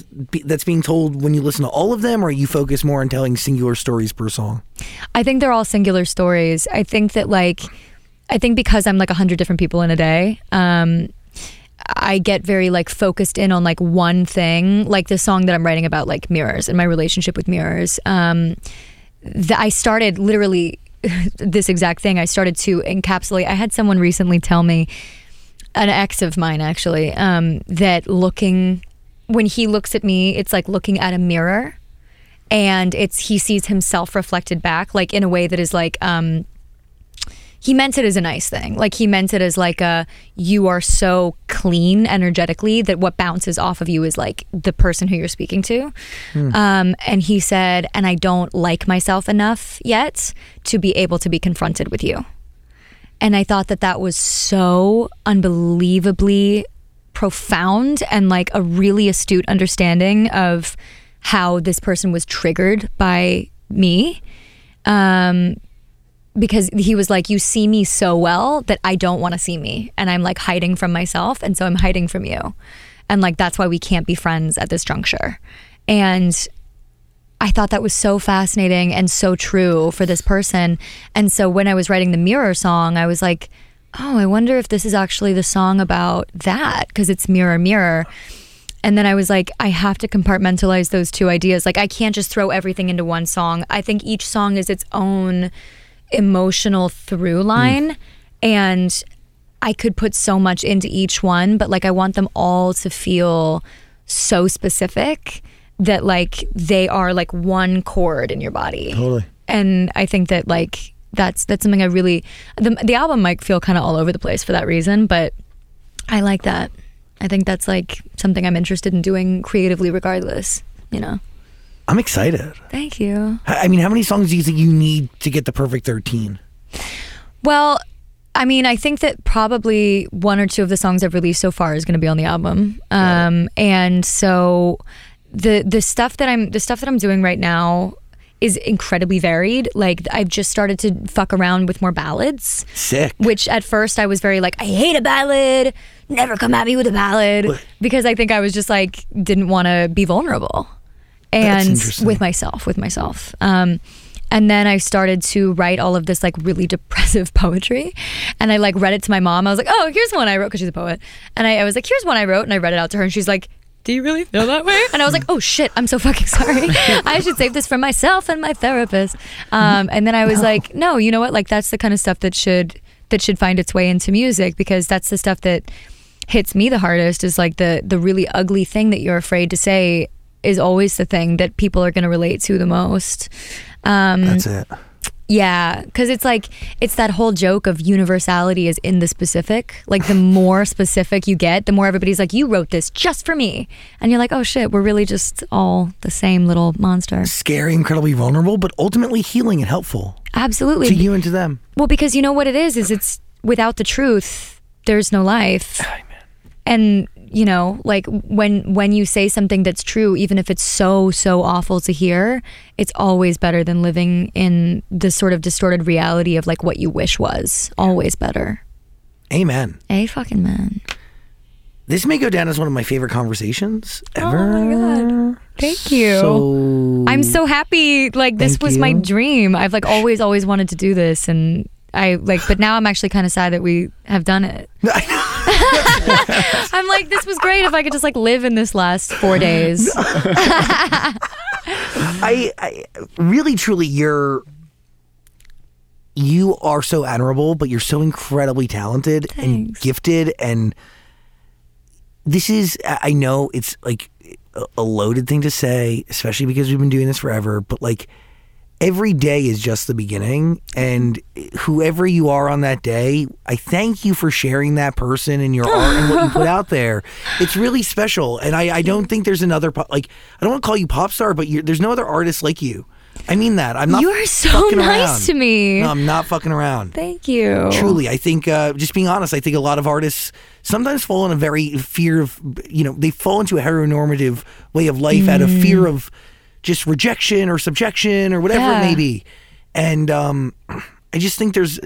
that's being told when you listen to all of them, or you focus more on telling singular stories per song? i think they're all singular stories i think that like i think because i'm like a hundred different people in a day um I get very like focused in on like one thing, like the song that I'm writing about, like mirrors and my relationship with mirrors. Um, th- I started literally this exact thing. I started to encapsulate. I had someone recently tell me, an ex of mine actually, um, that looking when he looks at me, it's like looking at a mirror, and it's he sees himself reflected back, like in a way that is like. Um, he meant it as a nice thing. Like he meant it as like a you are so clean energetically that what bounces off of you is like the person who you're speaking to. Um, and he said, and I don't like myself enough yet to be able to be confronted with you. And I thought that that was so unbelievably profound and like a really astute understanding of how this person was triggered by me. Um, because he was like, You see me so well that I don't want to see me. And I'm like hiding from myself. And so I'm hiding from you. And like, that's why we can't be friends at this juncture. And I thought that was so fascinating and so true for this person. And so when I was writing the Mirror song, I was like, oh, I wonder if this is actually the song about that because it's Mirror, Mirror. And then I was like, I have to compartmentalize those two ideas. Like, I can't just throw everything into one song. I think each song is its own emotional through line. And I could put so much into each one, but like, I want them all to feel so specific that like they are like one chord in your body. Totally. And I think that like that's that's something I really the the album might feel kind of all over the place for that reason, but I like that. I think that's like something I'm interested in doing creatively regardless, you know. I'm excited. Thank you. I mean, how many songs do you think you need to get the perfect 13? Well, I mean, I think that probably one or two of the songs I've released so far is going to be on the album. Um, and so the the stuff that I'm the stuff that I'm doing right now is incredibly varied. Like I've just started to fuck around with more ballads, Sick. which at first I was very like, I hate a ballad. Never come at me with a ballad because I think I was just like didn't want to be vulnerable and with myself, with myself. Um, and then I started to write all of this like really depressive poetry, and I like read it to my mom. I was like, "Oh, here's one I wrote," because she's a poet, and I, I was like, "Here's one I wrote," and I read it out to her, and she's like. Do you really feel that way? And I was like, "Oh shit, I'm so fucking sorry. I should save this for myself and my therapist." Um, and then I was like, "No, you know what? Like that's the kind of stuff that should that should find its way into music because that's the stuff that hits me the hardest is like the the really ugly thing that you're afraid to say is always the thing that people are going to relate to the most. Um, That's it. yeah, because it's like it's that whole joke of universality is in the specific. Like the more specific you get, the more everybody's like, "You wrote this just for me," and you're like, "Oh shit, we're really just all the same little monster." Scary, incredibly vulnerable, but ultimately healing and helpful Absolutely. to you and to them. Well, because you know what it is is it's without the truth, there's no life. And you know, like when when you say something that's true, even if it's so so awful to hear, it's always better than living in the sort of distorted reality of like what you wish was. Always better. Amen. A fucking man. This may go down as one of my favorite conversations oh ever. Oh my god. Thank you. So I'm so happy. Like this was my dream. I've like always always wanted to do this and I like but now I'm actually kind of sad that we have done it. I'm like, this was great if I could just like live in this last four days. I, I really truly you're you are so admirable, but you're so incredibly talented and gifted and this is I know it's like a loaded thing to say, especially because we've been doing this forever, but like every day is just the beginning. And whoever you are on that day i thank you for sharing that person and your art and what you put out there. It's really special. And i, I don't think there's another po- like i don't want to call you pop star but you're, there's no other artist like you. I mean that. I'm not You are so nice around. to me. no i'm not fucking around. Thank you. Truly, I think uh, just being honest, I think a lot of artists sometimes fall in a very fear of you know they fall into a heteronormative way of life out of fear of just rejection or subjection or whatever Yeah. it may be, and um, I just think there's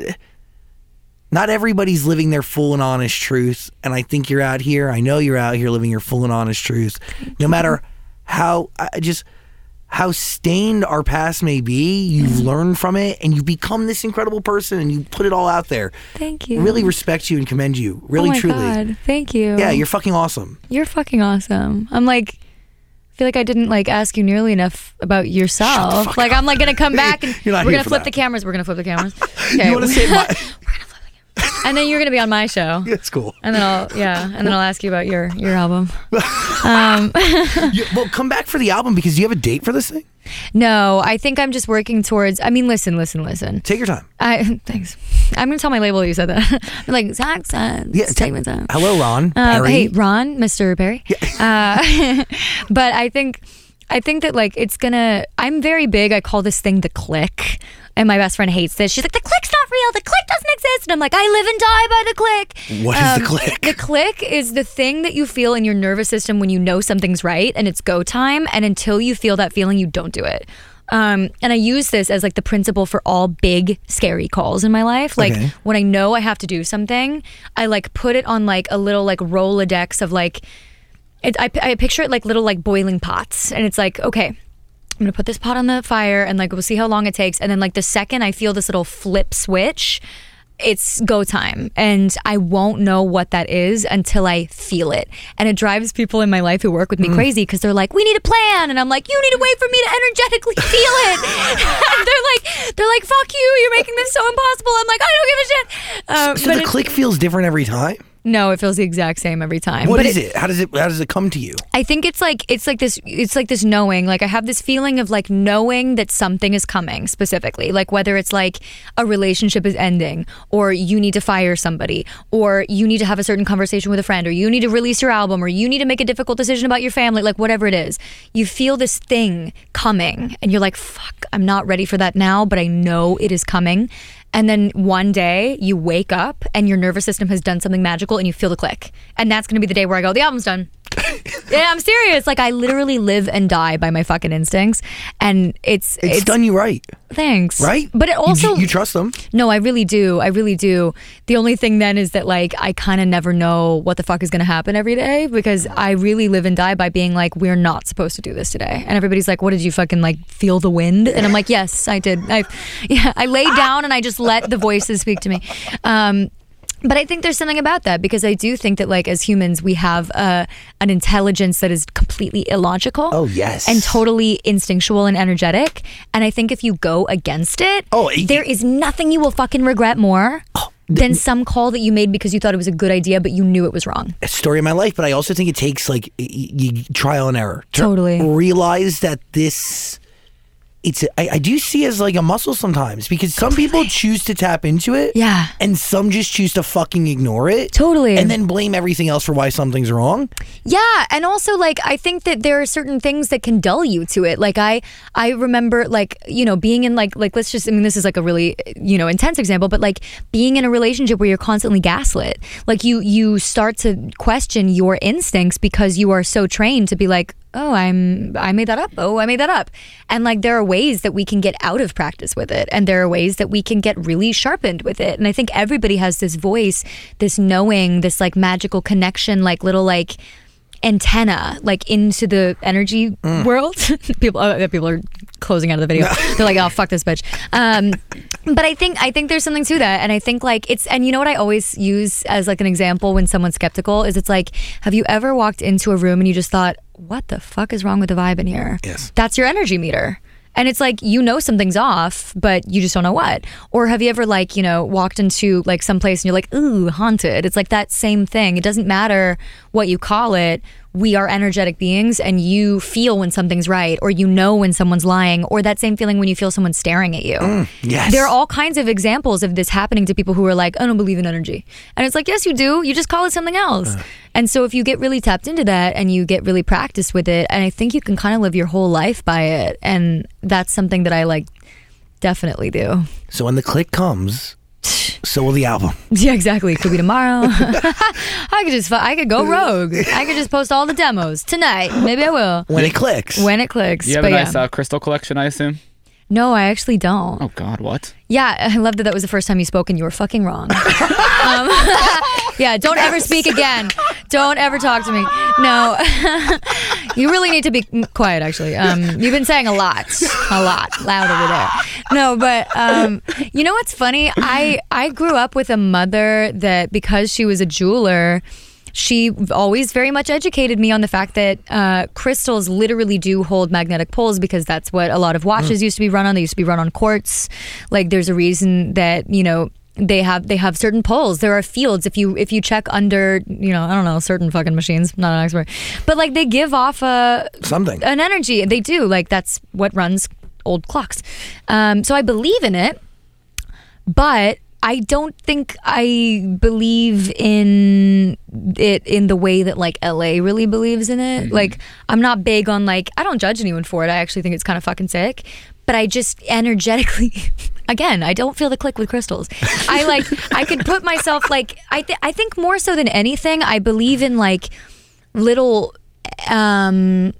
not everybody's living their full and honest truth, and I think you're out here. I know you're out here living your full and honest truth, no matter how I just how stained our past may be, you've learned from it and you've become this incredible person and you put it all out there. Thank you. Really respect you and commend you. Really, oh my truly. God. Thank you. Yeah, you're fucking awesome. You're fucking awesome. I'm like, I feel like I didn't like ask you nearly enough about yourself. Like I'm like gonna come back and You're not we're here gonna for flip that. the cameras. We're gonna flip the cameras. Okay. You want to say my? and then you're gonna be on my show. That's cool. And then I'll yeah, and then I'll ask you about your your album. Um, You- well, come back for the album because do you have a date for this thing? No, I think I'm just working towards. I mean, listen, listen, listen. Take your time. I thanks. I'm gonna tell my label you said that. I'm like Zach said. Yeah, take my time. Hello, Ron. Um, hey, Ron, Mr. Perry. Uh, but I think, I think that like it's gonna. I'm very big. I call this thing the click, and my best friend hates this. She's like, the click's not real. The click doesn't exist. And I'm like, I live and die by the click. What is the click? The click is the thing that you feel in your nervous system when you know something's right and it's go time, and until you feel that feeling, you don't do it. Um, and I use this as like the principle for all big scary calls in my life. Like Okay. when I know I have to do something, I like put it on like a little like Rolodex of like, it, I, I picture it like little like boiling pots, and it's like okay. I'm gonna put this pot on the fire and like we'll see how long it takes. And then like the second I feel this little flip switch, it's go time. And I won't know what that is until I feel it. And it drives people in my life who work with me crazy because they're like, we need a plan. And I'm like, you need to wait for me to energetically feel it. and they're like, they're like, fuck you, you're making this so impossible. I'm like, I don't give a shit. Um, so but the it- click feels different every time. No, it feels the exact same every time. What But is it? How does it how does it come to you? I think it's like it's like this it's like this knowing like I have this feeling of like knowing that something is coming specifically like whether it's like a relationship is ending or you need to fire somebody or you need to have a certain conversation with a friend or you need to release your album or you need to make a difficult decision about your family like whatever it is you feel this thing coming and you're like fuck I'm not ready for that now but I know it is coming and then one day you wake up and your nervous system has done something magical and you feel the click. And that's going to be the day where I go, the album's done. yeah, I'm serious. Like I literally live and die by my fucking instincts. And it's It's, done you right, Thanks. right? But it You- also you, trust them. no, I really do. I really do. The only thing then is that like I kind of never know what the fuck is going to happen every day because I really live and die by being like we're not supposed to do this today. And everybody's like, "What did you fucking like feel the wind?" And I'm like, "Yes, I did. I yeah, I laid down and I just let the voices speak to me." Um but I think there's something about that because I do think that like as humans we have uh, an intelligence that is completely illogical. Oh, yes. and totally instinctual and energetic. And I think if you go against it, Oh, it- there is nothing you will fucking regret more than some call that you made because you thought it was a good idea, but you knew it was wrong. a story of my life, but I also think it takes like y- y- trial and error to Totally. realize that this. It's I, I do see it as like a muscle sometimes because some people choose to tap into it, Yeah. and some just choose to fucking ignore it, Totally. and then blame everything else for why something's wrong. Yeah, and also like I think that there are certain things that can dull you to it. Like I I remember like, you know, being in like like let's just I mean this is like a really, you know, intense example, but like being in a relationship where you're constantly gaslit. Like you you start to question your instincts because you are so trained to be like Oh, I'm I made that up. Oh, I made that up. And like there are ways that we can get out of practice with it and there are ways that we can get really sharpened with it. And I think everybody has this voice, this knowing, this like magical connection, like little like antenna like into the energy world. people, oh, people are closing out of the video. They're like, "Oh, fuck this bitch." Um, but I think I think there's something to that, and I think like it's and you know what I always use as like an example when someone's skeptical is it's like, have you ever walked into a room and you just thought, "What the fuck is wrong with the vibe in here?" Yes. that's your energy meter. And it's like you know something's off, but you just don't know what. Or have you ever like, you know, walked into like some place and you're like, ooh, haunted. It's like that same thing. It doesn't matter what you call it. We are energetic beings and you feel when something's right or you know when someone's lying or that same feeling when you feel someone staring at you. Mm, yes. There are all kinds of examples of this happening to people who are like, I don't believe in energy. And it's like, yes, you do. You just call it something else. Uh. And so if you get really tapped into that and you get really practiced with it, and I think you can kind of live your whole life by it. And that's something that I like definitely do. So when the click comes, so will the album. Yeah, exactly. Could be tomorrow. I could just, fu- I could go rogue. I could just post all the demos tonight. Maybe I will. When it clicks. When it clicks. You have but a yeah. nice uh, crystal collection, I assume. No, I actually don't. Oh God, what? Yeah, I love that that was the first time you spoke and you were fucking wrong. um, yeah, don't ever speak again. Don't ever talk to me. No, you really need to be quiet. Actually, um, you've been saying a lot, a lot, loud over there. No, but um, you know what's funny? I I grew up with a mother that because she was a jeweler she always very much educated me on the fact that uh, crystals literally do hold magnetic poles because that's what a lot of watches used to be run on. They used to be run on quartz. Like there's a reason that you know they have they have certain poles. There are fields if you if you check under you know I don't know certain fucking machines. Not an expert, but like they give off a Something. an energy. They do like that's what runs old clocks. Um, so I believe in it, but I don't think I believe in it in the way that like LA really believes in it. Like I'm not big on like I don't judge anyone for it. I actually think it's kind of fucking sick. But I just energetically, again, I don't feel the click with crystals. I like I could put myself like I th- I think more so than anything, I believe in like little um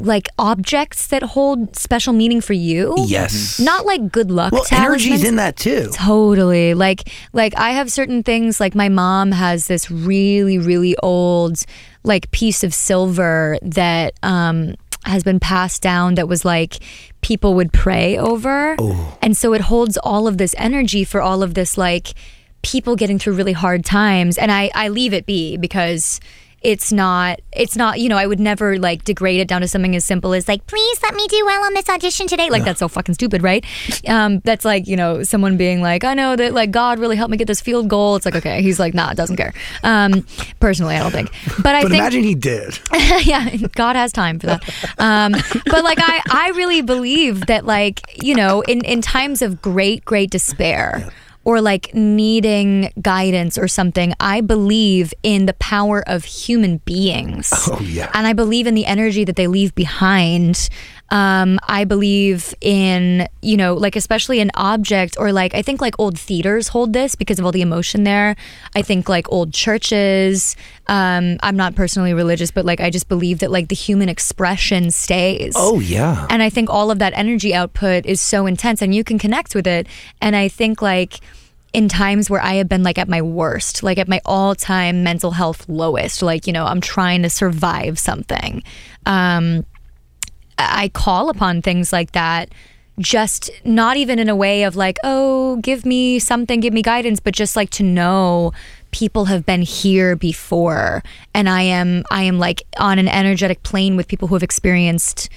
like objects that hold special meaning for you. Yes. Not like good luck. Well, energy's talismans. in that too. Totally. Like like I have certain things like my mom has this really really old like piece of silver that um has been passed down that was like people would pray over. Oh. And so it holds all of this energy for all of this like people getting through really hard times and I I leave it be because it's not it's not you know i would never like degrade it down to something as simple as like please let me do well on this audition today like that's so fucking stupid right um that's like you know someone being like i know that like god really helped me get this field goal it's like okay he's like nah doesn't care um personally i don't think but i But think imagine he did. yeah, God has time for that. Um, but like I, I really believe that like you know in in times of great great despair. Or like needing guidance or something, I believe in the power of human beings. Oh, yeah. And I believe in the energy that they leave behind. Um, I believe in, you know, like especially an object or like, I think like old theaters hold this because of all the emotion there. I think like old churches. Um, I'm not personally religious, but like I just believe that like the human expression stays. Oh, yeah. And I think all of that energy output is so intense and you can connect with it. And I think like in times where I have been like at my worst, like at my all time mental health lowest, like, you know, I'm trying to survive something. Um, I call upon things like that just not even in a way of like, oh, give me something, give me guidance, but just like to know people have been here before and I am I am like on an energetic plane with people who have experienced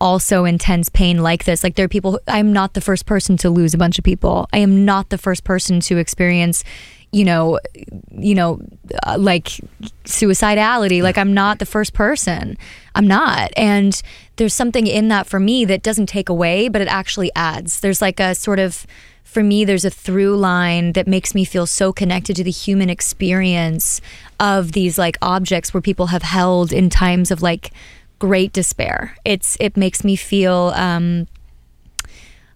also intense pain like this. Like there are people who, I'm not the first person to lose a bunch of people. I am not the first person to experience you know, you know, uh, like suicidality. Like I'm not the first person. I'm not. And there's something in that for me that doesn't take away, but it actually adds. There's like a sort of for me there's a through line that makes me feel so connected to the human experience of these like objects where people have held in times of like great despair. It's it makes me feel um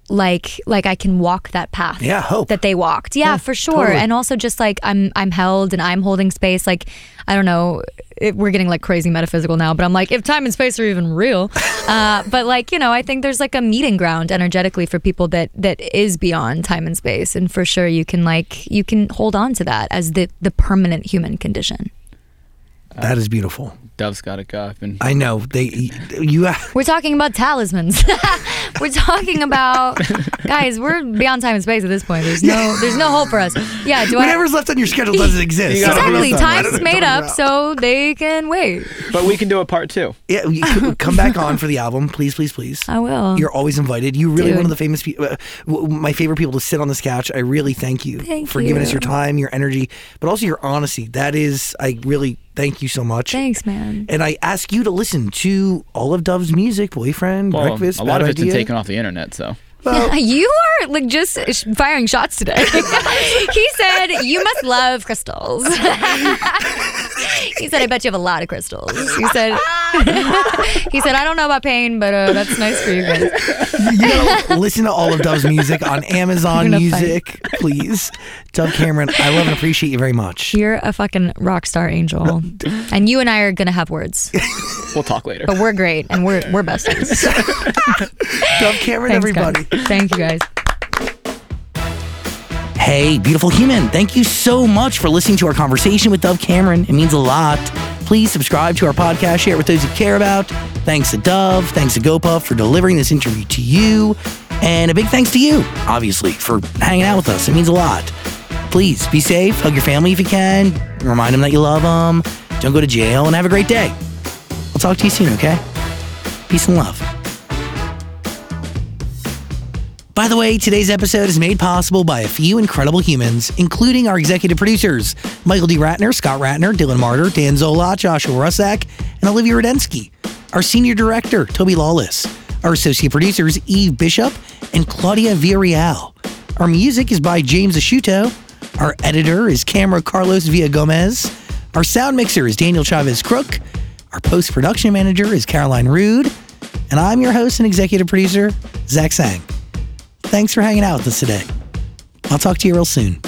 like like I can walk that path. Yeah, hope. that they walked. Yeah, for sure. totally. And also just like I'm I'm held and I'm holding space. Like I don't know, it, we're getting like crazy metaphysical now, but I'm like if time and space are even real. uh, but like you know, I think there's like a meeting ground energetically for people that that is beyond time and space, and for sure you can like you can hold on to that as the the permanent human condition. That is beautiful. Dove's got to go. I've. I know. They, you, We're talking about talismans. we're talking about guys. We're beyond time and space at this point. There's no there's no hope for us. Yeah, do I? whatever's left on your schedule doesn't exist. You gotta So- Exactly. What Time's made talking up about? so they can wait. But we can do a part two. Yeah, you c- come back on for the album, please, please, please. I will. You're always invited. You're really Dude. one of the famous people, uh, my favorite people to sit on this couch. I really thank you Thank for giving us your time, your energy, but also your honesty. That is, I really thank you so much. Thanks, man. And I ask you to listen to all of Dove's music, Boyfriend, Well, Breakfast, a lot Bad of it's Idea. been taken off the internet, so. Well, you are like just firing shots today. he said you must love crystals. he said I bet you have a lot of crystals. He said he said I don't know about pain, but uh, that's nice for you guys. you gotta listen to all of Dove's music on Amazon You're gonna Music, please. Dove Cameron, I love and appreciate you very much. You're a fucking rock star angel, and you and I are gonna have words, We'll talk later. but we're great and we're we're besties. Dove Cameron, Thanks, everybody. guys. Thank you guys. Hey, beautiful human, thank you so much for listening to our conversation with Dove Cameron. It means a lot. Please subscribe to our podcast, share it with those you care about. Thanks to Dove, thanks to GoPuff for delivering this interview to you. And a big thanks to you, obviously, for hanging out with us. It means a lot. Please be safe, hug your family if you can, remind them that you love them, don't go to jail, and have a great day. I'll talk to you soon, okay? Peace and love. By the way, today's episode is made possible by a few incredible humans, including our executive producers, Michael D. Ratner, Scott Ratner, Dylan Martyr, Dan Zola, Joshua Rusak, and Olivia Rudensky. Our senior director, Toby Lawless. Our associate producers, Eve Bishop and Claudia Villarreal. Our music is by James Asciuto. Our editor is Camera Carlos Villa Gomez. Our sound mixer is Daniel Chavez Crook. Our post production manager is Caroline Rude. And I'm your host and executive producer, Zach Sang. Thanks for hanging out with us today. I'll talk to you real soon.